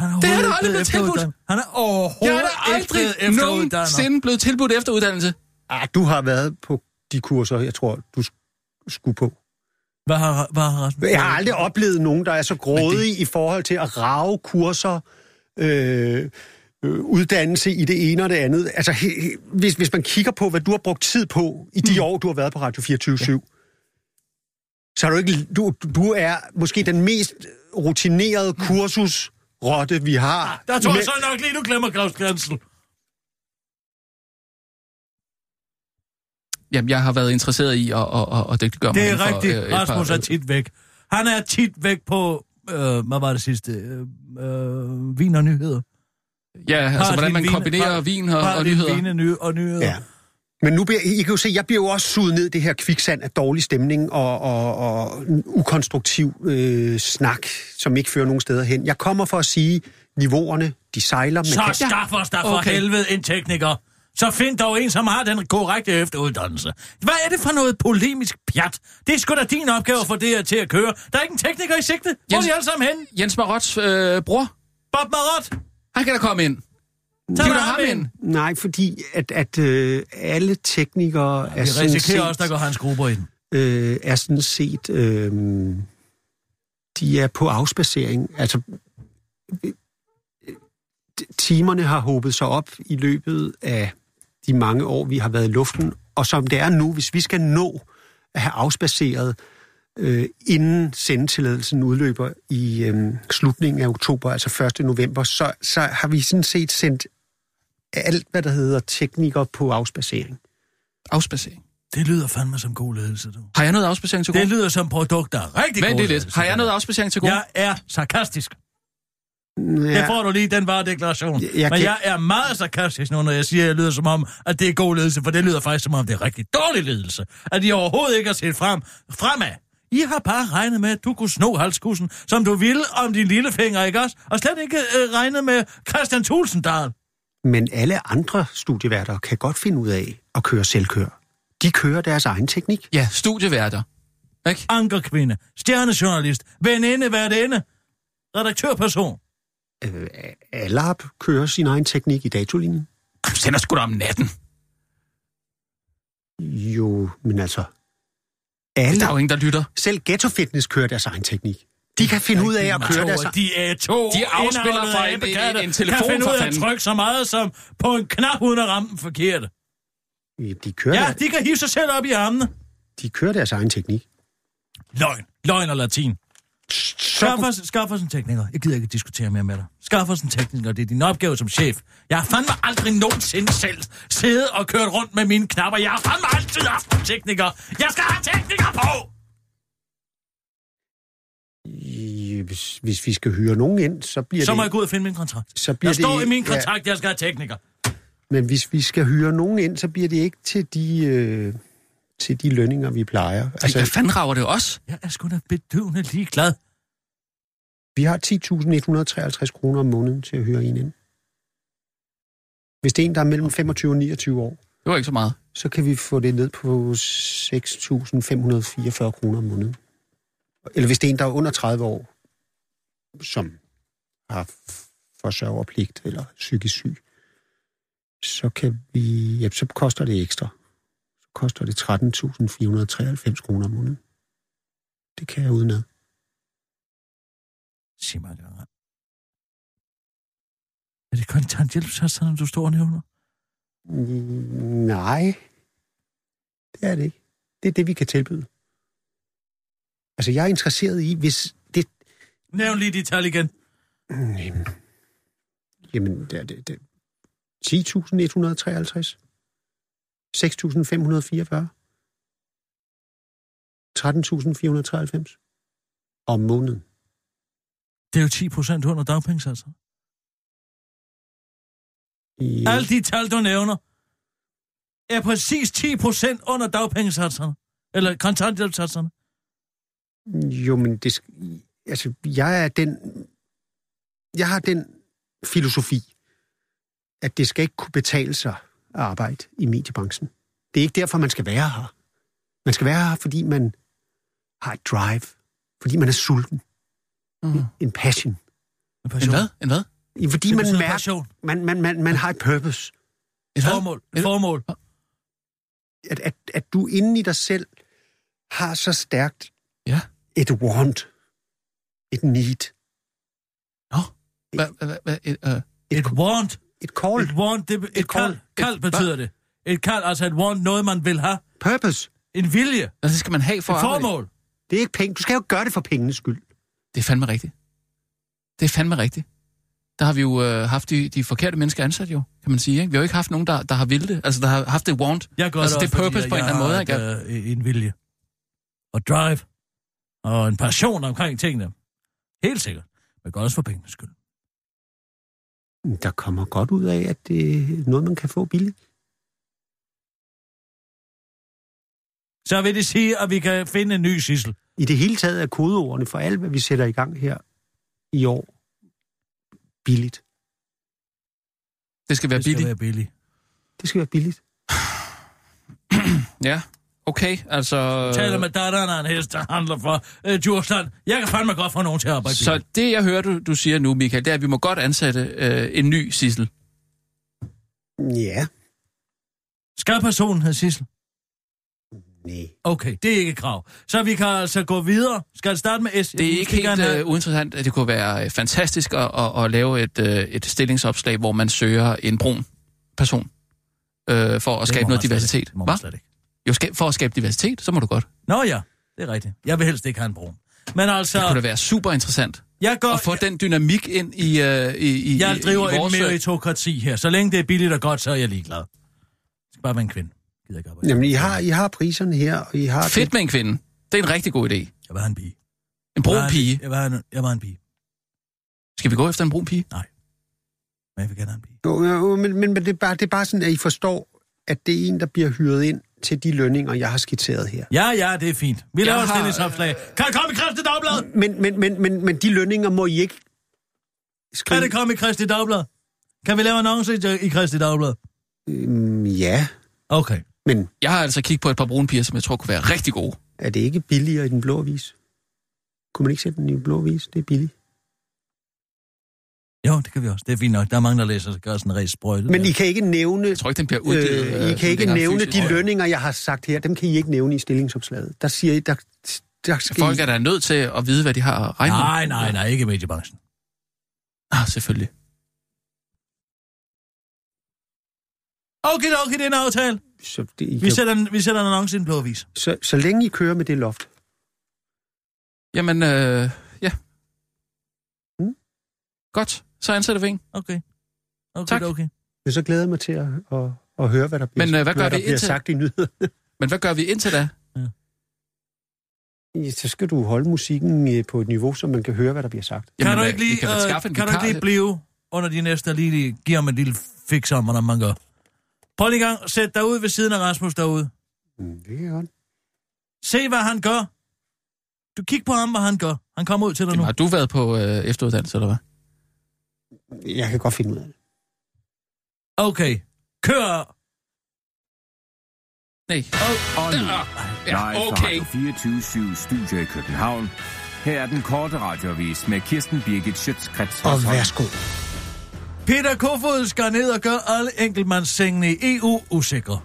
Han er Det er overhovedet der aldrig ikke blevet tilbudt. Han er Jeg overhovedet har da ikke blevet aldrig nogensinde blevet tilbudt efteruddannelse. Ah, du har været på de kurser, jeg tror, du sk- skulle på. Hvad har, hvad har Rasmus? Jeg har aldrig oplevet nogen, der er så grådige i forhold til at rave kurser, øh, øh, uddannelse i det ene og det andet. Altså, he, he, hvis, hvis man kigger på, hvad du har brugt tid på i de år, du har været på Radio 24 ja. så er du ikke... Du, du er måske den mest rutinerede kursusrotte, vi har. Der tror jeg Men- så nok lige, du glemmer Claus Grænsel. Jamen, jeg har været interesseret i at, at, at, at dygtiggøre mig Det er for, rigtigt. øh, et par- Rasmus er tit væk. Han er tit væk på... Øh, hvad var det sidste? Øh, øh, vin og nyheder. Ja, altså, Har hvordan man vin- kombinerer har- vin og, og nyheder. Vin og, ny, og nyheder. Ja. Men nu bliver, I kan jo se, jeg bliver jo også suget ned i det her kviksand af dårlig stemning og, og, og ukonstruktiv øh, snak, som ikke fører nogen steder hen. Jeg kommer for at sige, niveauerne, de sejler. Så kan- skaff os der for Okay. helvede en tekniker. Så find dog en, som har den korrekte efteruddannelse. Hvad er det for noget polemisk pjat? Det er sgu da din opgave at få det her til at køre. Der er ikke en tekniker i sigte. Hvor er Jens- de alle sammen hen? Jens Marots øh, bror, Bob Marot. han kan da komme ind. Tag Giv da ham ind. Nej, fordi at, at øh, alle teknikere er Vi sådan risikerer set, også, der går hans grupper ind. øh, er sådan set, øh, de er på afspacering. Altså, timerne har håbet sig op i løbet af de mange år, vi har været i luften, og som det er nu, hvis vi skal nå at have afspaceret, øh, inden sendetilladelsen udløber i øh, slutningen af oktober, altså 1. november, så, så har vi sådan set sendt alt, hvad der hedder teknikere på afspacering. Afspacering. Det lyder fandme som god ledelse, du. Har jeg noget afspacering til Det gode? lyder som produkt, der er rigtig Vent god lige ledelse. lidt. Har jeg noget afspacering til gode? Jeg er sarkastisk. Ja, Det får du lige, den var deklaration. Jeg- jeg Men kan- jeg er meget sarkastisk nu, når jeg siger, at jeg lyder som om, at det er god ledelse, for det lyder faktisk som om, det er rigtig dårlig ledelse. At I overhovedet ikke har set frem, fremad. I har bare regnet med, at du kunne sno halskussen, som du ville om din lillefinger, ikke også? Og slet ikke øh, regnet med Christian Tulsendal. Men alle andre studieværter kan godt finde ud af at køre selvkør. De kører deres egen teknik. Ja, studieværter. Ikke? Ankerkvinde, stjernejournalist, veninde, værtinde, redaktørperson. Øh, alle har kører sin egen teknik i datolinjen. Du sender sgu da om natten. Jo, men altså... Alle, Der er jo ingen, der lytter. selv Ghetto Fitness kører deres egen teknik. De kan finde ud af at køre deres... De er to De afspiller fra en- abekatte, en- en telefon, kan finde ud af at trykke så meget som på en knap uden at ramme den forkerte. De kører, Ja, der, de kan hive sig selv op i armene. de kører deres egen teknik. Løgn. Løgn og latin. Skaff os, skaff os en tekniker. Jeg gider ikke diskutere mere med dig. Skaff os en tekniker. Det er din opgave som chef. Jeg har fandme aldrig nogensinde selv siddet og kørt rundt med mine knapper. Jeg har fandme altid haft en tekniker. Jeg skal have tekniker på! Hvis, hvis vi skal hyre nogen ind, så bliver Så må det... jeg gå ud og finde min kontrakt. så bliver Der står det, i min kontrakt, at jeg skal have tekniker. Ja, men hvis vi skal hyre nogen ind, så bliver det ikke til de, øh, til de lønninger, vi plejer. Altså, hvad fanden rager det os? Jeg er sgu da bedøvende ligeglad. Vi har 10.153 kroner om måneden til at hyre en ind. Hvis det er en, der er mellem 25 og 29 år, Det var ikke så meget. så kan vi få det ned på 6.544 kroner om måneden. Eller hvis det er en, der er under 30 år, som har forsørgerpligt eller psykisk syg, så kan vi, ja, så koster det ekstra. Så koster det 13.493 kroner om måneden. Det kan jeg udenad. Sig mig engang. Er det kontanthjælpssatserne, du står og nævner? Mm, Nej, det er det ikke. Det er det, vi kan tilbyde. Altså, jeg er interesseret i, hvis. Nævn lige de tal igen. Jamen, jamen det er det. det 10.153. 6.544. 13.493. Om måneden. Det er jo 10 procent under dagpengesatser. I, Alle de tal, du nævner, er præcis 10 procent under dagpengesatserne. Eller kontanthjælpssatserne. Jo, men det... Altså, jeg er den... Jeg har den filosofi, at det skal ikke kunne betale sig at arbejde i mediebranchen. Det er ikke derfor, man skal være her. Man skal være her, fordi man har et drive. Fordi man er sulten. Mm. En passion. En En hvad? En hvad? Fordi Det man mærker, passion. man, man, man, man har et purpose. Et? Formål. Et Et- formål. At, at, at du inde i dig selv har så stærkt Ja. et want. Et need. Hvad, hvad, et, øh, Et want. Et call. Et want, det, et, Et kald. call. Kald betyder det. Et kald, altså et want, noget man vil have. Purpose. En vilje. altså, det skal man have for Et at arbejde. formål. Det er ikke penge. Du skal jo gøre det for pengenes skyld. Det er fandme rigtigt. Det er fandme rigtigt. Der har vi jo øh, haft de, de forkerte mennesker ansat jo, kan man sige. Ikke? Vi har jo ikke haft nogen, der, der har ville det. Altså, der har haft det want. Jeg gør Altså, det, det er også, purpose fordi på en jeg eller anden måde, har ikke? Et, øh, en vilje. Og drive. Og en passion omkring tingene. Helt sikkert. Men gør også for pengenes skyld. Der kommer godt ud af, at det er noget, man kan få billigt. Så vil det sige, at vi kan finde en ny sissel. I det hele taget er kodeordene for alt, hvad vi sætter i gang her i år, billigt. Det skal være Det skal billigt. være billigt. Det skal være billigt. Ja, okay. Altså, Taler med datteren af en hest, der handler for øh, Djursland. Jeg kan fandme godt få nogen til at arbejde så det, jeg hører, du, du siger nu, Michael, det er, at vi må godt ansætte øh, en ny Sissel. Ja. Skal personen have sissel? Nej. Okay, det er ikke et krav. Så vi kan altså gå videre. Skal det starte med S? Det er ikke helt øh, uinteressant, at det kunne være øh, fantastisk at, at, at lave et, øh, et stillingsopslag, hvor man søger en brun person øh, for at skabe noget diversitet. Det må man Hvad? slet ikke. Jo, for at skabe diversitet, så må du godt. Nå ja, det er rigtigt. Jeg vil helst ikke have en brun. Men altså, Det kunne da være super interessant jeg, går, at få den dynamik ind i, øh, i, i jeg i, driver i vores... et meritokrati her. Så længe det er billigt og godt, så er jeg ligeglad. Det skal bare være en kvinde. Gider ikke arbejde. Jamen, I har, I har priserne her, og I har... Fedt med en kvinde. Det er en rigtig god idé. Jeg vil have en pige. En brun Jeg pige. en- Jeg vil have en, jeg vil have en pige. Skal vi gå efter en brun pige? Men jeg vil gerne have en pige. Jo, men, men, men det, er bare, det er bare sådan, at I forstår, at det er en, der bliver hyret ind til de lønninger, jeg har skitseret her. Ja, ja, det er fint. Vi laver Jeg et har- stillingsopslag. Kan det komme i Kristi Dagblad? Men, men, men, men, men de lønninger må I ikke Kan skrive... det komme i Kristi Dagblad? Kan vi lave annonce i- i Kristi Dagblad? Øhm, ja, Okay. men Jeg har altså kigget på et par brune piger, som jeg tror kunne være rigtig gode. er det ikke billigere i den blå avis? Kunne man ikke sætte den i den blå avis? Det er billigt. Jo, det kan vi også. Det er fint nok. Der er mange, der læser, så gør sådan en ræs sprøjte. Men. I kan ikke nævne, Jeg tror ikke, den bliver udgivet. øh, I øh, kan ikke nævne fysisk. de lønninger, jeg har sagt her. Dem kan I ikke nævne i stillingsopslaget. Der siger I, der, der skal Folk I... er da nødt til at vide, hvad de har at regne med. Nej, nej, nej, ikke i mediebranchen. Ah, selvfølgelig. Okay, okay, det er en aftale. Så, det, I Vi kan, sætter, en, vi sætter en annonce i en blå avis. så, så længe I kører med det loft. Jamen, øh, ja. Mm. Godt, så ansætter vi en. Okay. Okay, Tak. okay. Men så glæder jeg mig til at, at, at høre, hvad der bliver, Men, øh, hvad gør der vi bliver indtil- sagt i nyhederne. Men hvad gør vi indtil da? Ja, Så skal du holde musikken øh, på et niveau, så man kan høre, hvad der bliver sagt. Kan, Jamen, du hvad- ikke lige, kan øh, kan du ikke lige blive under de næste lige, lige give ham en lille fix om, hvordan man gør? Prøv lige gang, sæt dig ud ved siden af Rasmus derude. Mm, det er godt. Se, hvad han gør. Du kig på ham, hvad han gør. Han kommer ud til dig nu. Jamen, har du været på øh, efteruddannelse, eller hvad? Jeg kan godt finde ud af det. Okay. Kør. Nej. Og nu, Ja, live okay. fra Radio 24 Studio i København. Her er den korte radiovis med Kirsten Birgit Schøtzgrads Og værsgo. Peter Kofod skal ned og gøre alle enkeltmandssengene i EU usikre.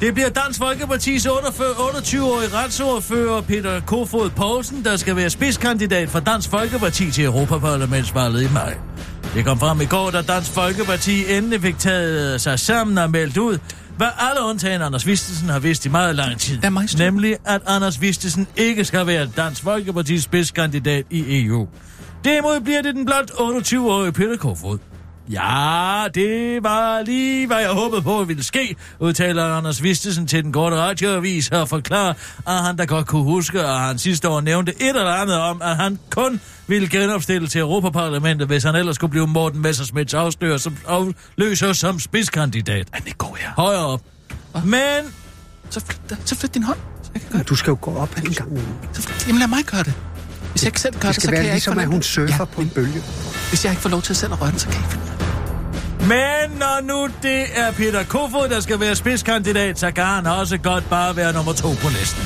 Det bliver Dansk Folkepartis 28-årige retsordfører Peter Kofod Poulsen, der skal være spidskandidat for Dansk Folkeparti til Europaparlamentsvalget i maj. Det kom frem i går, da Dansk Folkeparti endelig fik taget sig sammen og meldt ud, hvad alle undtagen Anders Vistesen har vidst i meget lang tid. Nemlig, at Anders Vistesen ikke skal være Dansk Folkepartis spidskandidat i EU. Derimod bliver det den blot 28-årige Peter Kofod. Ja, det var lige, hvad jeg håbede på ville ske, udtaler Anders Vistesen til den korte radioavis og forklarer, at han da godt kunne huske, at han sidste år nævnte et eller andet om, at han kun ville genopstille til Europaparlamentet, hvis han ellers skulle blive Morten Messersmiths afslører som afløser som spidskandidat. Men det går her. Højere op. Men Så flyt, så flyt din hånd. Så jeg kan gøre det. Du skal jo gå op en gang. Så flyt. Jamen lad mig gøre det. Hvis jeg ikke selv gør Det det, så skal kan være jeg ikke ligesom, at hun det. surfer ja, på en bølge. Hvis jeg ikke får lov til selv at røre den, så kan jeg ikke Men når nu det er Peter Kofod, der skal være spidskandidat, så kan han også godt bare være nummer to på listen.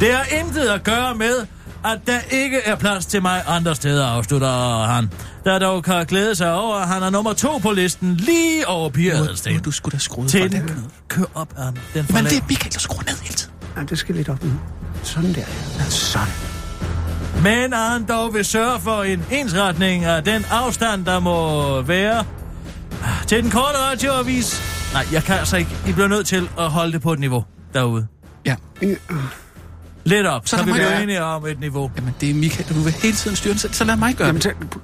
Det har intet at gøre med, at der ikke er plads til mig andre steder, afslutter han. Der dog kan glæde sig over, at han er nummer to på listen, lige over Pia Adelsten. Du skulle da skrue Til den. kør op, Arne. Den Men forlag- det er Michael, der skruer ned hele tiden. Ja, det skal lidt op nu. Sådan der. Ja, sådan. Men han dog vil sørge for en ensretning af den afstand, der må være til den korte radioavis. Nej, jeg kan altså ikke. I bliver nødt til at holde det på et niveau derude. Ja. Lidt op, så, Så vi mig blive gøre. enige om et niveau. Jamen, det er Michael, du vil hele tiden styre den selv. Så lad mig gøre Jamen, det. så,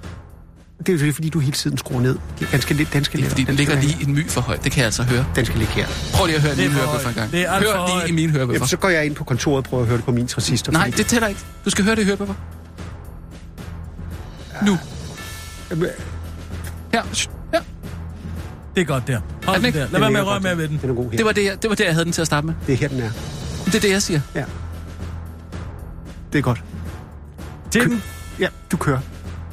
det er jo fordi, du hele tiden skruer ned. Den skal, lidt- den skal Det er lidt fordi, den ligger lige en my for højt. Det kan jeg altså høre. Den skal ligge her. Prøv lige at høre Det er for hørebøffer en gang. Det er Hør lige højt. i mine hørebøffer. Jamen, så går jeg ind på kontoret og prøver at høre det på min transistor. Nej, fordi- det tæller ikke. Du skal høre det i hørebøffer. Nu. Jamen, Her. Det er godt der. Er Hold den der. Lad være med at røre med ved den. Den er god her. Det var det, jeg, det var det, jeg havde den til at starte med. Det er her, den er. Det er det, jeg siger. Ja. Det er godt. Til den, Ja, du kører.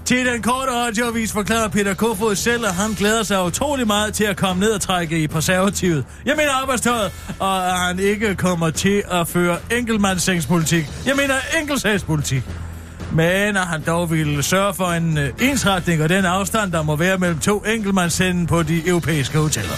til den korte radioavis forklarer Peter Kofod selv, at han glæder sig utrolig meget til at komme ned og trække i konservativet. Jeg mener arbejdstøjet, og at han ikke kommer til at føre enkeltmandssengspolitik. Jeg mener enkeltsagspolitik. Men at han dog ville sørge for en øh, ensretning og den afstand, der må være mellem to enkeltmandssende på de europæiske hoteller.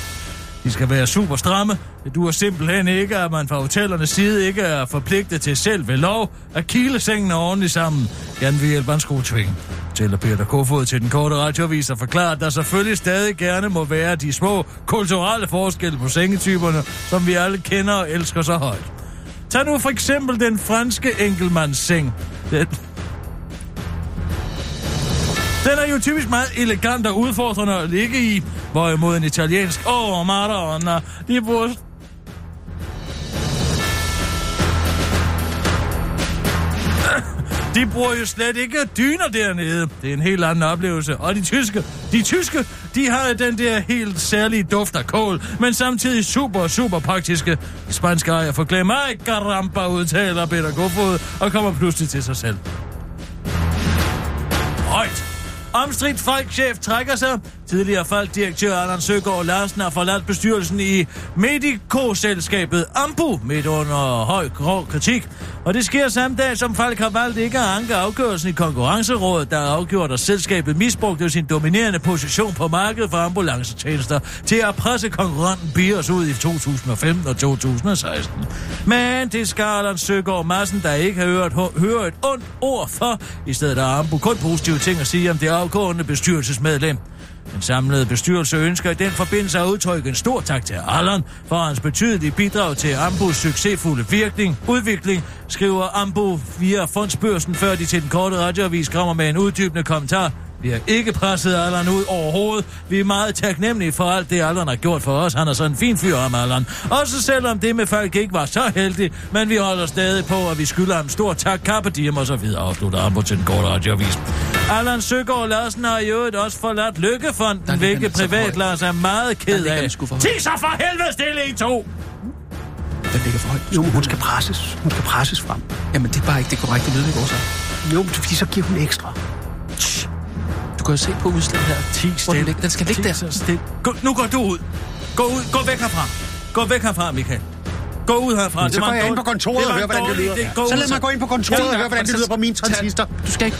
De skal være super stramme. Det duer simpelthen ikke, at man fra hotellernes side ikke er forpligtet til selv ved lov at kile sengene ordentligt sammen. Gerne vil hjælpe en skruetving. Tæller Peter Kofod til den korte radioavis og forklarer, at der selvfølgelig stadig gerne må være de små kulturelle forskelle på sengetyperne, som vi alle kender og elsker så højt. Tag nu for eksempel den franske enkeltmandsseng. Den, den er jo typisk meget elegant og udfordrende at ligge i, hvorimod en italiensk, åh, oh, Madonna, de bruger... De bruger jo slet ikke dyner dernede. Det er en helt anden oplevelse. Og de tyske, de tyske, de har den der helt særlige duft af kål, men samtidig super, super praktiske. De spanske ejer forglemmer, ej, garamba, udtaler Peter Kofod, og kommer pludselig til sig selv. Højt. Omstridt folkchef trækker sig. Tidligere Falkdirektør Allan Søgaard Larsen har forladt bestyrelsen i Medico-selskabet Ambu midt under høj grov kritik. Og det sker samme dag, som Falk har valgt ikke at anke afgørelsen i konkurrencerådet, der har afgjort, at selskabet misbrugte sin dominerende position på markedet for ambulancetjenester til at presse konkurrenten Bios ud i 2015 og 2016. Men det skal Allan Søgaard Madsen, der ikke har hørt, hørt et ondt ord for. I stedet har Ambu kun positive ting at sige om det afgående bestyrelsesmedlem. Den samlede bestyrelse ønsker i den forbindelse at udtrykke en stor tak til Allan for hans betydelige bidrag til Ambus succesfulde virkning, udvikling, skriver Ambu via fondsbørsen, før de til den korte radioavis kommer med en uddybende kommentar. Vi har ikke presset Allan ud overhovedet. Vi er meget taknemmelige for alt det, Allan har gjort for os. Han er sådan en fin fyr om Allan. Også selvom det med folk ikke var så heldigt, men vi holder stadig på, at vi skylder ham stor tak, Carpe Diem og så videre, afslutter Ambo til den korte radioavis. Allan Søgaard Larsen har i øvrigt også forladt Der Lykkefonden, ligger hvilket privat. Lars er meget Der ked af. Ti så for helvede stille i to! Den ligger for højt. Jo, men hun skal presses. Hun skal presses frem. Jamen, det er bare ikke det korrekte lydniveau, så. Jo, fordi så giver hun ekstra. Du kan jo se på udslaget her. Ti den, stille. den skal ligge der. så stille. Gå, nu går du ud. Gå ud. Gå væk herfra. Gå væk herfra, Michael. Gå ud herfra. Men så var går jeg ind på kontoret det og hører, hvordan det lyder. Så lad mig gå ind på kontoret og høre, hvordan det lyder på min transistor. Du skal ikke...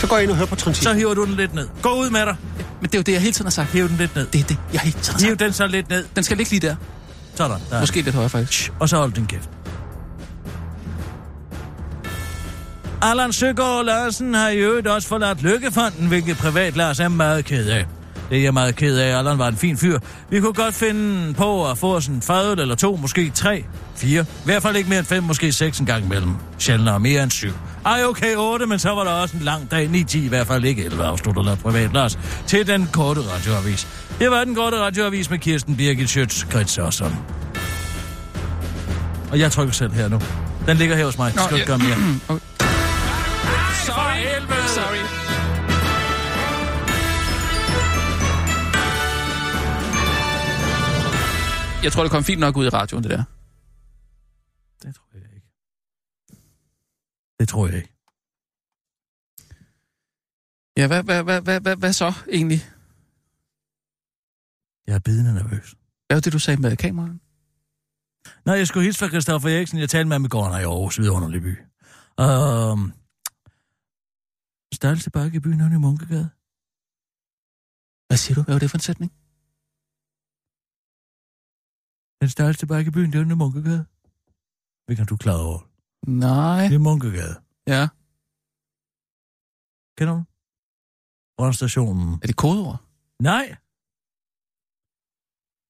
Så går jeg ind og hører på Så transistor. hiver du den lidt ned. Gå ud med dig. Men det er jo det, jeg hele tiden har sagt. Hiv den lidt ned. Det er det, jeg hele tiden har sagt. den så lidt ned. Den skal ligge lige der. Sådan. Der. Måske lidt højere, faktisk. Og så hold din kæft. Allan Søgaard Larsen har i øvrigt også forladt Lykkefonden, hvilket privat Lars er meget ked af. Det er jeg meget ked af. Allan var en fin fyr. Vi kunne godt finde på at få os en fadøl eller to, måske tre, fire. I hvert fald ikke mere end fem, måske seks en gang imellem. Sjældnere mere end syv. Ej, okay, otte, men så var der også en lang dag. 9-10, i hvert fald ikke 11, afslutter der privat Lars. Til den korte radioavis. Det var den korte radioavis med Kirsten Birgit Schøtz, Grits og sådan. Og jeg trykker selv her nu. Den ligger her hos mig. Det skal du ikke gøre mere. Okay. Jeg tror, det kom fint nok ud i radioen, det der. Det tror jeg ikke. Det tror jeg ikke. Ja, hvad, hvad, hvad, hvad, hvad, hvad så egentlig? Jeg er bidende nervøs. Hvad var det, du sagde med kameraet? Nå, jeg skulle hilse fra Christoffer Eriksen. Jeg talte med ham i går, når jeg i Aarhus, vidunderlig by. Um, størrelse bakke i byen, han i Munkegade. Hvad siger du? Hvad var det for en sætning? Den størrelse bakke i byen, det er i Munkegade. Hvilken er du klar over? Nej. Det er Munkegade. Ja. Kender du? Brandstationen. Er det kodeord? Nej.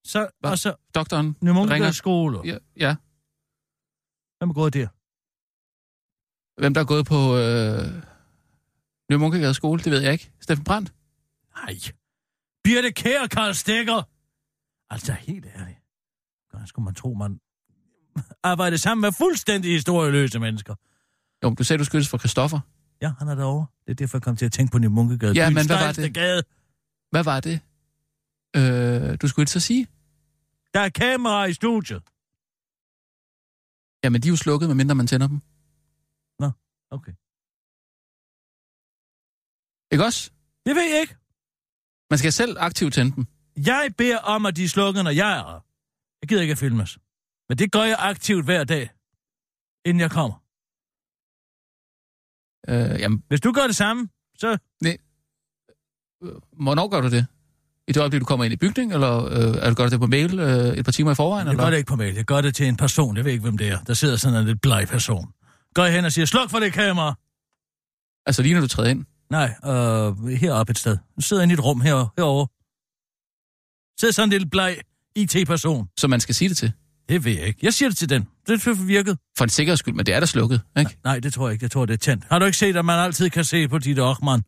Så, Hvad? og så, Doktoren Nye ringer. Skole. Ja, ja. Hvem er gået der? Hvem der er gået på øh, Nye Munkegade skole, det ved jeg ikke. Steffen Brandt? Nej. Birte Kær og Karl Stikker. Altså, helt ærligt. Hvordan skulle man tro, man arbejder sammen med fuldstændig historieløse mennesker? Jo, men du sagde, du skyldes for Christoffer. Ja, han er derovre. Det er derfor, jeg kom til at tænke på Nye Munkegade. Ja, men hvad var det? Gade. Hvad var det, øh, du skulle ikke så sige? Der er kamera i studiet. Jamen, de er jo slukket, medmindre man tænder dem. Okay. Ikke også? Det ved jeg ikke. Man skal selv aktivt tænde dem. Jeg beder om, at de er slukket, når jeg er. Jeg gider ikke at filmes. Men det gør jeg aktivt hver dag, inden jeg kommer. Øh, jamen, Hvis du gør det samme, så... øh, hvornår gør du det? I det øjeblik, du kommer ind i bygningen, eller øh, er du gør det på mail øh, et par timer i forvejen? Jeg eller? gør det ikke på mail. Jeg gør det til en person. Jeg ved ikke, hvem det er. Der sidder sådan en lidt bleg person. Går jeg hen og siger, sluk for det kamera. Altså lige når du træder ind? Nej, øh, heroppe et sted. Jeg sidder inde i et rum her, herovre. Sidder sådan en lille bleg IT-person. Som man skal sige det til. Det ved jeg ikke. Jeg siger det til den. Det virket. For en sikkerheds skyld, men det er da slukket, ikke? Nej, det tror jeg ikke. Jeg tror, det er tændt. Har du ikke set, at man altid kan se på dit Ochmann?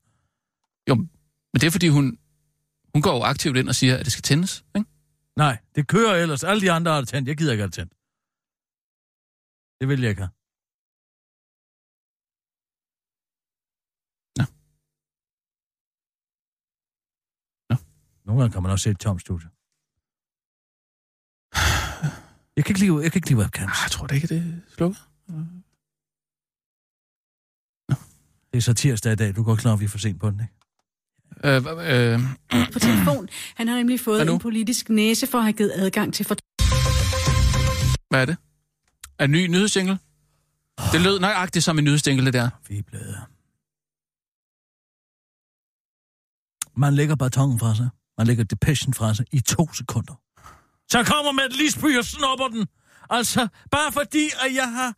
Jo, men det er fordi, hun, hun går jo aktivt ind og siger, at det skal tændes, ikke? Nej, det kører ellers. Alle de andre har det tændt. Jeg gider ikke have det tændt. Det vil jeg ikke have. Nå. Nå. Nogle gange kan man også se et tomt studie. Jeg kan ikke lide, jeg kan ikke lide webcams. Ah, Jeg tror da ikke, det er slukket. Det er så tirsdag i dag. Du går klar, at vi er for sent på den, ikke? Øh, øh, på telefon. Han har nemlig fået en politisk næse for at have givet adgang til for hvad er det? Er det en ny nyhedsjingle? Det lød nøjagtigt som en nyhedsjingle, det der. Vi er blevet... Man lægger batongen fra sig. Man lægger depression fra sig i to sekunder. Så kommer med et lisby og snupper den. Altså, bare fordi, at jeg har...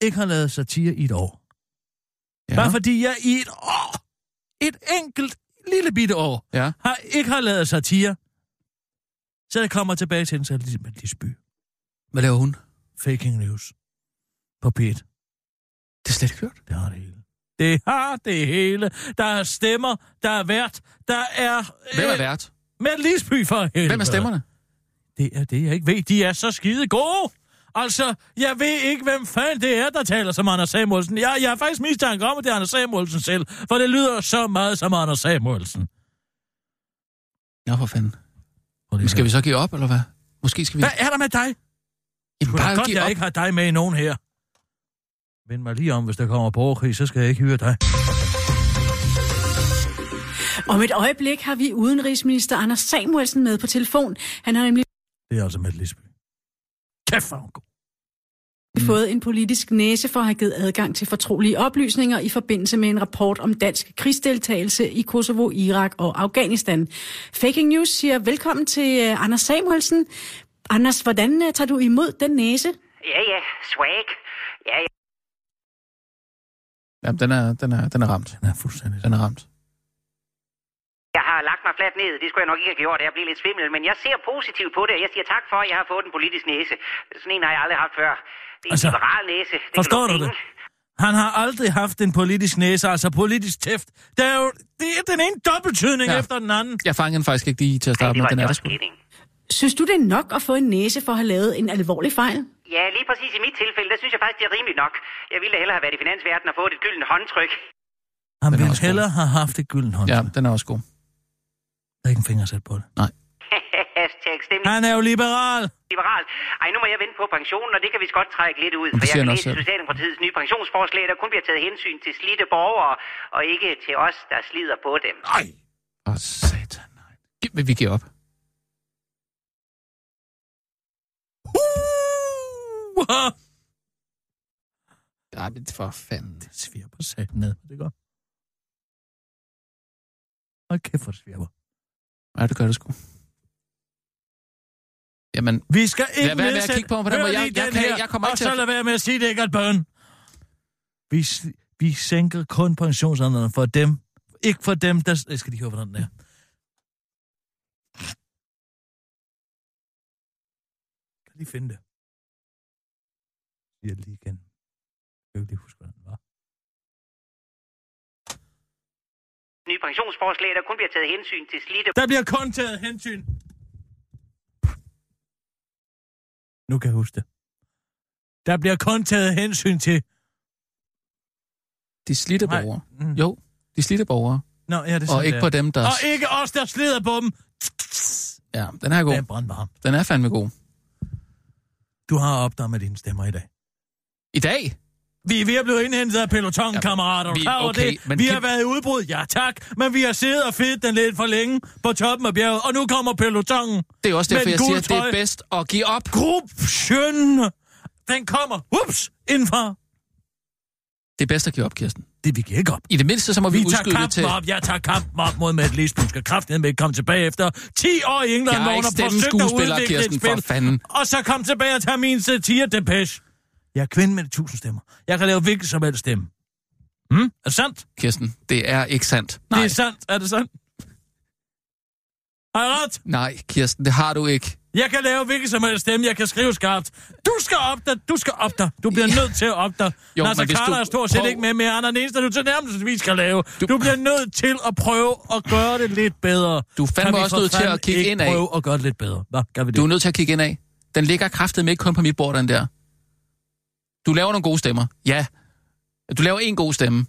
Ikke har lavet satire i et år. Ja. Bare fordi jeg i et år, et enkelt lille bitte år, Ja. har ikke har lavet satire. Så jeg kommer tilbage til den, så ligesom et lisby. Hvad laver hun? Faking news. På P1. Det er slet ikke hørt. Det har det hele. Det har det hele. Der er stemmer, der er vært, der er... Hvem er øh, vært? Med Lisby for helvede. Hvem er stemmerne? Det er det, jeg ikke ved. De er så skide gode. Altså, jeg ved ikke, hvem fanden det er, der taler som Anders Samuelsen. Jeg, jeg har faktisk mistanke om, at det er Anders Samuelsen selv, for det lyder så meget som Anders Samuelsen. Nå, for fanden. Men skal vi så give op, eller hvad? Måske skal vi... Hvad er der med dig? Jamen, bare godt, give jeg op. ikke har dig med i nogen her. Vend mig lige om, hvis der kommer borgerkrig, så skal jeg ikke hyre dig. Om et øjeblik har vi udenrigsminister Anders Samuelsen med på telefon. Han har nemlig Det er altså med Lisby. Kæft, hvor god. fået en politisk næse for at have givet adgang til fortrolige oplysninger i forbindelse med en rapport om dansk krigsdeltagelse i Kosovo, Irak og Afghanistan. Faking News siger velkommen til uh, Anders Samuelsen. Anders, hvordan uh, tager du imod den næse? Ja, ja, swag. Ja, ja. Jamen, den er, den er, den er ramt. Den er fuldstændig... Den er ramt. Jeg har lagt mig fladt ned. Det skulle jeg nok ikke have gjort. Jeg bliver lidt svimmel. Men jeg ser positivt på det. Jeg siger tak for, at jeg har fået en politisk næse. Sådan en har jeg aldrig haft før. Det er Altså, en liberal næse. Det Forstår du det? Han har aldrig haft en politisk næse, altså politisk tæft. Det er jo det er den ene dobbelttydning Ja. efter den anden. Jeg fangede den faktisk ikke lige til at starte med. Den er der sgu. Synes du, det er nok at få en næse for at have lavet en alvorlig fejl? Ja, lige præcis i mit tilfælde, der synes jeg faktisk, det er rimeligt nok. Jeg ville hellere have været i finansverdenen og fået et gyldent håndtryk. Han ville hellere have haft et gylden hånd. Ja, den er også god. Der er ikke en fingersæt på det. Stemning Han er jo liberal. liberal. Ej, nu må jeg vente på pensionen, og det kan vi godt trække lidt ud. Det For jeg kan læse. Socialdemokratiets nye pensionsforslag, der kun bliver taget hensyn til slidte borgere, og ikke til os, der slider på dem. Nej. Åh, satan. nej. Vi give op. Uh, Ej, men for fanden. det svirper sat ned, det gør. Hold kæft, hvor det svirper. Ja, det gør det sgu. Jamen, Vi skal ikke Lad være med at nedsætte... kigge på måde. Jeg- jeg den kan- her, jeg kommer ikke og til så at- lad være med at sige, det ikke er et bøn. Vi, vi sænker kun pensionsalderen for dem. Ikke for dem, der... Jeg skal lige høre, hvordan den er. Jeg kan lige finde det. Jeg lige igen. Jeg kan ikke lige huske, hvordan Nye pensionsforslag, der kun bliver taget hensyn til slidte Der bliver kun taget hensyn. Nu kan jeg huske det. Der bliver kun taget hensyn til... de slidte borgere. mm. Jo, de slidte borgere. Nå, ja, det er Og ikke det på dem, der... Og ikke os, der slider på dem. Ja, den er god. Den er brandvarm. Den er fandme god. Du har opdaget med dine stemmer i dag. I dag? Vi er ved at blive indhentet af peloton, kammerater. vi- okay, det? men vi Kim- har været i udbrud, ja tak, men vi har siddet og fedt den lidt for længe på toppen af bjerget, og nu kommer pelotongen. Det er også derfor, jeg siger, at det er bedst at give op. Grupschen, den kommer, ups, indenfor. Det er bedst at give op, Kirsten. Det vi giver ikke op. I det mindste, så må vi, Vi udskyde det til... op. Jeg tager kampen op mod Matt Lees. Du skal kraften med komme tilbage efter 10 år i England, hvor hun har forsøgt at udvikle et spil. Og så kom tilbage og tage min satire depeche. Jeg er kvinde med de tusind stemmer. Jeg kan lave hvilket som helst stemme. Hmm? Er det sandt? Kirsten, det er ikke sandt. Nej. Det er sandt. Er det sandt? Har jeg ret? nej, Kirsten, det har du ikke. Jeg kan lave hvilket som helst stemme. Jeg kan skrive skarpt. Du skal op dig. Du skal op dig. Du bliver nødt til at op dig. Jo, Nasser men Carter du er stort set prøv- ikke med mere. Han er den eneste, du til nærmest skal lave. Du... Du- bliver nødt til at prøve at gøre det lidt bedre. Du er Kan vi også nødt til at kigge ikke indad. prøve at gøre det lidt bedre. Hvad gør vi det? Du er nødt til at kigge ind af. Den ligger kraftet med ikke kun på mit bord, den der. Du laver nogle gode stemmer. Ja. Du laver en god stemme.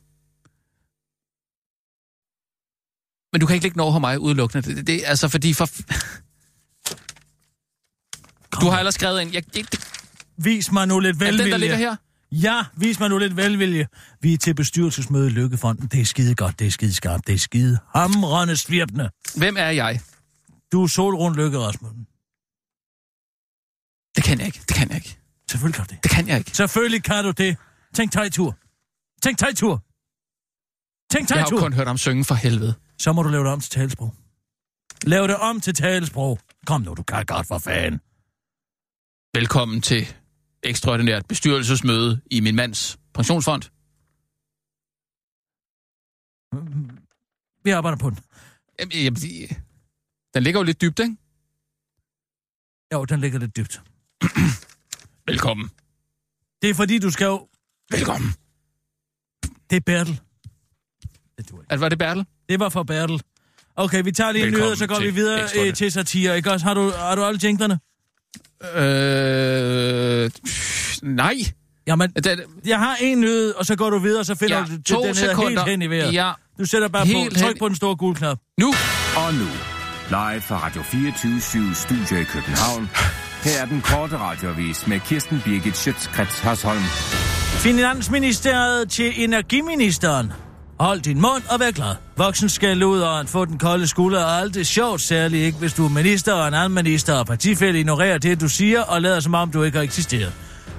Men du kan ikke lægge noget over mig udelukkende. Det, det, det altså fordi for... Du har ellers skrevet ind. Jeg, jeg, det, Vis mig nu lidt er velvilje. den, der ligger her? Ja, vis mig nu lidt velvilje. Vi er til bestyrelsesmøde i Lykkefonden. Det er skide godt, det er skide skarpt, det er skide hamrende svirpende. Hvem er jeg? Du er solrund Lykke Rasmussen. Det kan jeg ikke. Det kan jeg ikke. Selvfølgelig kan du det. Det kan jeg ikke. Selvfølgelig kan du det. Tænk tur. Tænk tur. Tænk Jeg har jo tur. kun hørt ham synge for helvede. Så må du lave det om til talesprog. Lav det om til talesprog. Kom nu, du kan godt for fanden. Velkommen til ekstraordinært bestyrelsesmøde i min mands pensionsfond. Vi arbejder på den. Jamen, jamen, de- Den ligger jo lidt dybt, ikke? Jo, den ligger lidt dybt. Velkommen. Det er fordi, du skal jo... Velkommen. Det er Bertel. Det duer ikke. Var det Bertel? Det var for Bertel. Okay, vi tager lige en nyhed, så går til vi videre Ekstraordinært. øh, til satire. Ikke også? Har du, har du alle jinglerne? Øh... Nej. Jamen, Den, jeg har en nyhed, og så går du videre, og så finder ja, du to den her sekunder. helt hen i vejret. Ja, Du sætter bare Helt på. Tryk hen- på den store gule knap. nu. Og nu, live fra Radio 24 Studio i København. Her er den korte radiovis med Kirsten Birgit Schøtzgrads Hasholm. Finansministeriet til energiministeren. Hold din mund og vær glad. Voksen skal ud og få den kolde skulder og alt det sjovt, særligt ikke, hvis du er minister og en anden minister og partifælde ignorerer det, du siger, og lader som om, du ikke har eksisteret.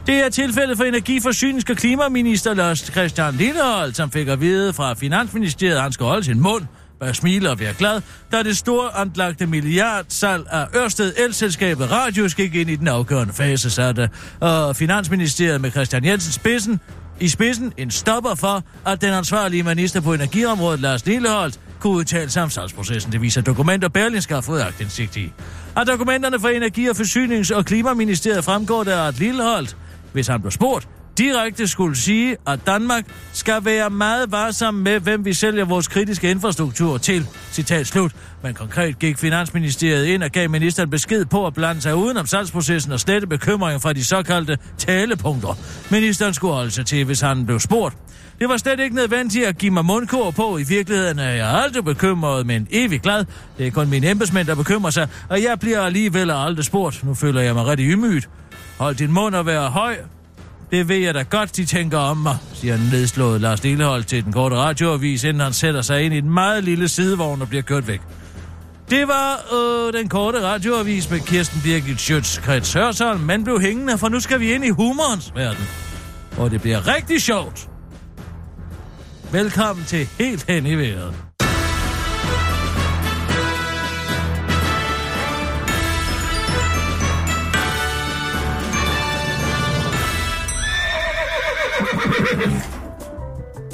Det er tilfældet for energi-, forsynings- og klimaminister Lars Christian Lillehold, som fik at vide fra Finansministeriet, at han skal holde sin mund, Bare smile og være glad, da det store anlagte milliardsalg af Ørsted elselskabet Radius gik ind i den afgørende fase, satte og Finansministeriet med Christian Jensen spidsen, i spidsen en stopper for, at den ansvarlige minister på energiområdet, Lars Lilleholdt, kunne udtale sig om salgsprocessen. Det viser dokumenter, Berlingske har fået agtindsigt i. Af dokumenterne fra Energi- og Forsynings- og Klimaministeriet fremgår der, at Lilleholdt, hvis han blev spurgt, direkte skulle sige, at Danmark skal være meget varsom med, hvem vi sælger vores kritiske infrastruktur til. Citat slut. Men konkret gik Finansministeriet ind og gav ministeren besked på at blande sig udenom salgsprocessen og slette bekymringer fra de såkaldte talepunkter. Ministeren skulle holde sig til, hvis han blev spurgt. Det var slet ikke nødvendigt at give mig mundkur på. I virkeligheden er jeg aldrig bekymret, men evig glad. Det er kun mine embedsmænd, der bekymrer sig, og jeg bliver alligevel aldrig spurgt. Nu føler jeg mig rigtig ymygt. Hold din mund og vær høj. Det ved jeg da godt, de tænker om mig, siger den nedslået Lars Lillehold til den korte radioavis, inden han sætter sig ind i en meget lille sidevogn og bliver kørt væk. Det var øh, den korte radioavis med Kirsten Birgit Schøtz-Krets Hørsholm. Man blev hængende, for nu skal vi ind i humorens verden. Og det bliver rigtig sjovt. Velkommen til Helt Hen i Vejret.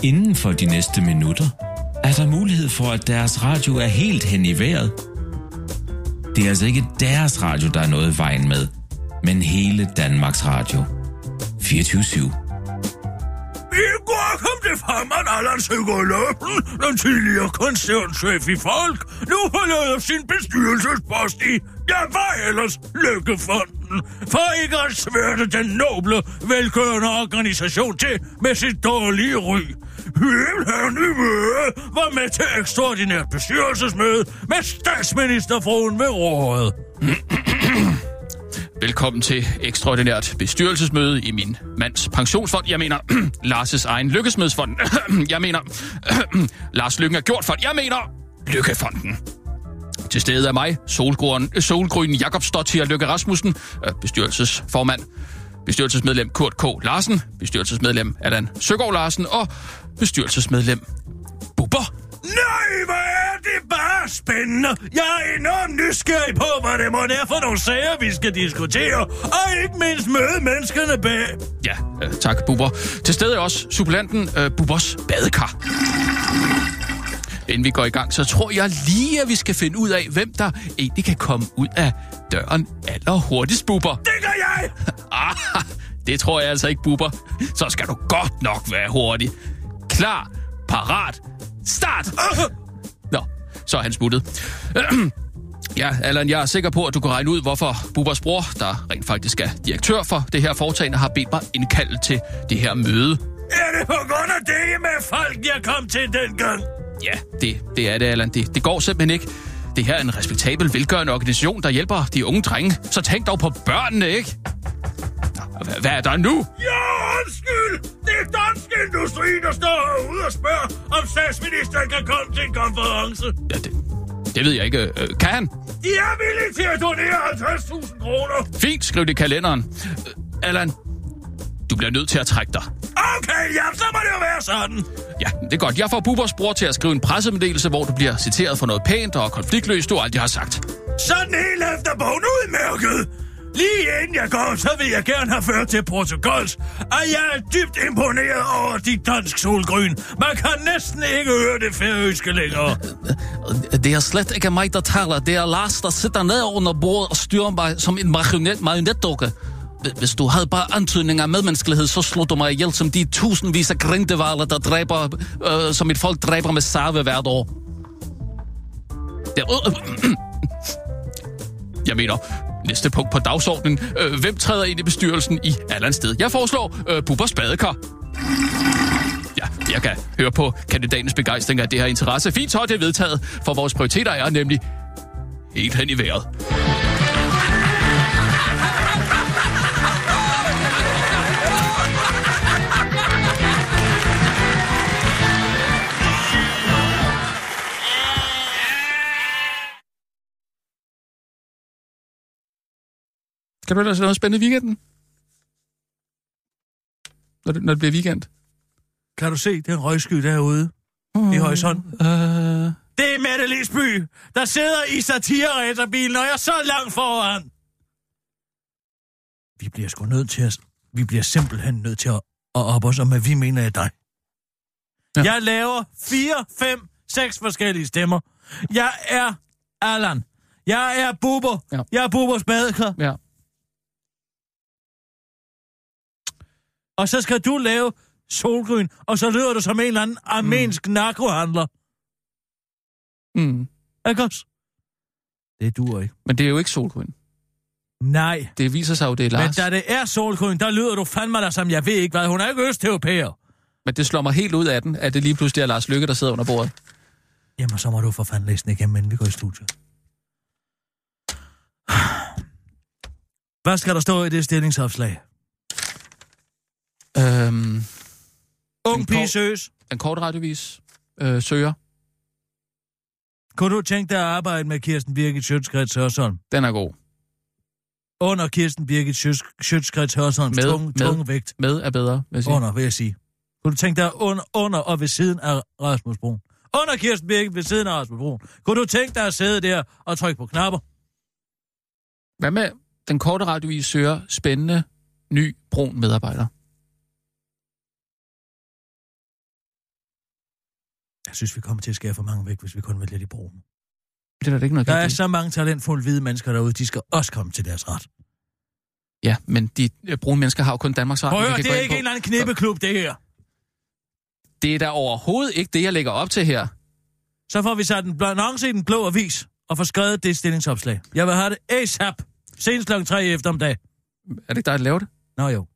Inden for de næste minutter er der mulighed for, at deres radio er helt hen i vejret. Det er altså ikke deres radio, der er noget i vejen med, men hele Danmarks Radio. 24 I går kom det frem, at Allan Søgaard den tidligere koncernchef i Folk, nu forlader sin bestyrelsespost i, ja, hvad ellers, Lykkefonden, for ikke at sværte den noble, velgørende organisation til med sit dårlige ry. Himlen i var med til ekstraordinært bestyrelsesmøde med statsministerfruen ved rådet. Velkommen til ekstraordinært bestyrelsesmøde i min mands pensionsfond. Jeg mener, Lars' egen lykkesmedsfond. Jeg mener, Lars Lykken er gjort fond. Jeg mener, Lykkefonden. Til stede er mig, Solgrøn, Solgrøn Jakob Stottier Lykke Rasmussen, bestyrelsesformand, bestyrelsesmedlem Kurt K. Larsen, bestyrelsesmedlem Allan Søgaard Larsen og bestyrelsesmedlem Bubber. Nej, hvor er det bare spændende. Jeg er enormt nysgerrig på, hvad det må er for nogle sager, vi skal diskutere. Og ikke mindst møde menneskerne bag. Ja, øh, tak, Bubber. Til stede er også supplanten øh, Bubbers badekar. Inden vi går i gang, så tror jeg lige, at vi skal finde ud af, hvem der egentlig kan komme ud af døren allerhurtigst, Bubber. Det gør jeg! Ah, det tror jeg altså ikke, Bubber. Så skal du godt nok være hurtig. Klar, parat, start! Nå, så er han smuttet. Ja, Allan, jeg er sikker på, at du kan regne ud, hvorfor Bubbers bror, der rent faktisk er direktør for det her foretagende, har bedt mig indkalde til det her møde. Er det på grund af det med folk, jeg kom til dengang? Ja, det, det er det, Allan. Det, det går simpelthen ikke. Det her er en respektabel, velgørende organisation, der hjælper de unge drenge. Så tænk dog på børnene, ikke? Hvad, er der nu? Ja, undskyld! Det er dansk industri, der står herude og spørger, om statsministeren kan komme til en konference. Ja, det, det ved jeg ikke. Øh, kan han? De er villige til at donere 50.000 kroner. Fint, skriv det i kalenderen. Øh, Allan, du bliver nødt til at trække dig. Okay, ja, så må det jo være sådan. Ja, det er godt. Jeg får Bubbers bror til at skrive en pressemeddelelse, hvor du bliver citeret for noget pænt og konfliktløst, du aldrig har sagt. Sådan helt efter bogen udmærket. Lige inden jeg går, så vil jeg gerne have ført til protokols, at jeg er dybt imponeret over dit dansk solgryn. Man kan næsten ikke høre det færøske længere. Det er slet ikke mig, der taler. Det er Lars, der sidder ned under bordet og styrer mig som en marionet, marionetdukke. Hvis du havde bare antydning af medmenneskelighed, så slog du mig ihjel som de tusindvis af grindevaler, der dræber, øh, som et folk dræber med sarve hvert år. Ja, øh, øh, jeg mener, næste punkt på dagsordenen. Øh, hvem træder ind i bestyrelsen i Allands sted? Jeg foreslår øh, Bubbers badekar. Ja, jeg kan høre på kandidatens begejstring, af det her interesse. Fint, så er det vedtaget, for vores prioriteter er nemlig helt hen i vejret. Kan du ellers noget spændende i weekenden? Når det, når det bliver weekend? Kan du se den røgsky derude i horisonten? Uh, Det er Mette Lisby, der sidder i satirerætterbilen, og jeg er så langt foran. Vi bliver sgu nødt til at... Vi bliver simpelthen nødt til at, at op os om, hvad vi mener af dig. Ja. Jeg laver fire, fem, seks forskellige stemmer. Jeg er Allan. Jeg er Bubber. Ja. Ja. Jeg er Bubbers badekar. ja. Og så skal du lave solgryn, og så lyder du som en eller anden armensk mm. narkohandler. Mm. Ikke også? Det duer ikke. Men det er jo ikke solgrøn. Nej. Det viser sig jo, det er Men Lars. da det er solgryn, der lyder du fandme dig som, jeg ved ikke hvad. Hun er ikke østeuropæer. Men det slår mig helt ud af den, at det lige pludselig er Lars Lykke, der sidder under bordet. Jamen, så må du for fanden læse den igennem, inden vi går i studiet. Hvad skal der stå i det stillingsopslag? Øhm, Ung pige søs. en kort radiovis øh, søger Kunne du tænke dig at arbejde med Kirsten Birgit Sjøtskrets Hørsholm? Den er god. Under Kirsten Birgit Sjøtskrets Hørsholms Med- tunge, med- tunge vægt. Med er bedre, vil jeg sige. Under, vil jeg sige. Kunne du tænke dig under, under og ved siden af Rasmus Brun? Under Kirsten Birgit ved siden af Rasmus Brun. Kunne du tænke dig at sidde der og trykke på knapper? Hvad med den korte radiovis søger spændende, ny, brun medarbejder? Jeg synes, vi kommer til at skære for mange væk, hvis vi kun vælger de brune. Det er der ikke noget Der er i. så mange talentfulde hvide mennesker derude, de skal også komme til deres ret. Ja, men de øh, brune mennesker har jo kun Danmarks Radio. Prøv at det er ikke en eller anden knippeklub, det her. Det er da overhovedet ikke det, jeg lægger op til her. Så får vi sat en annonce i den blå avis og får skrevet det stillingsopslag. Jeg vil have det ASAP. Senest klokken 3 efter om dag. Er det ikke dig, der laver det? Nå jo.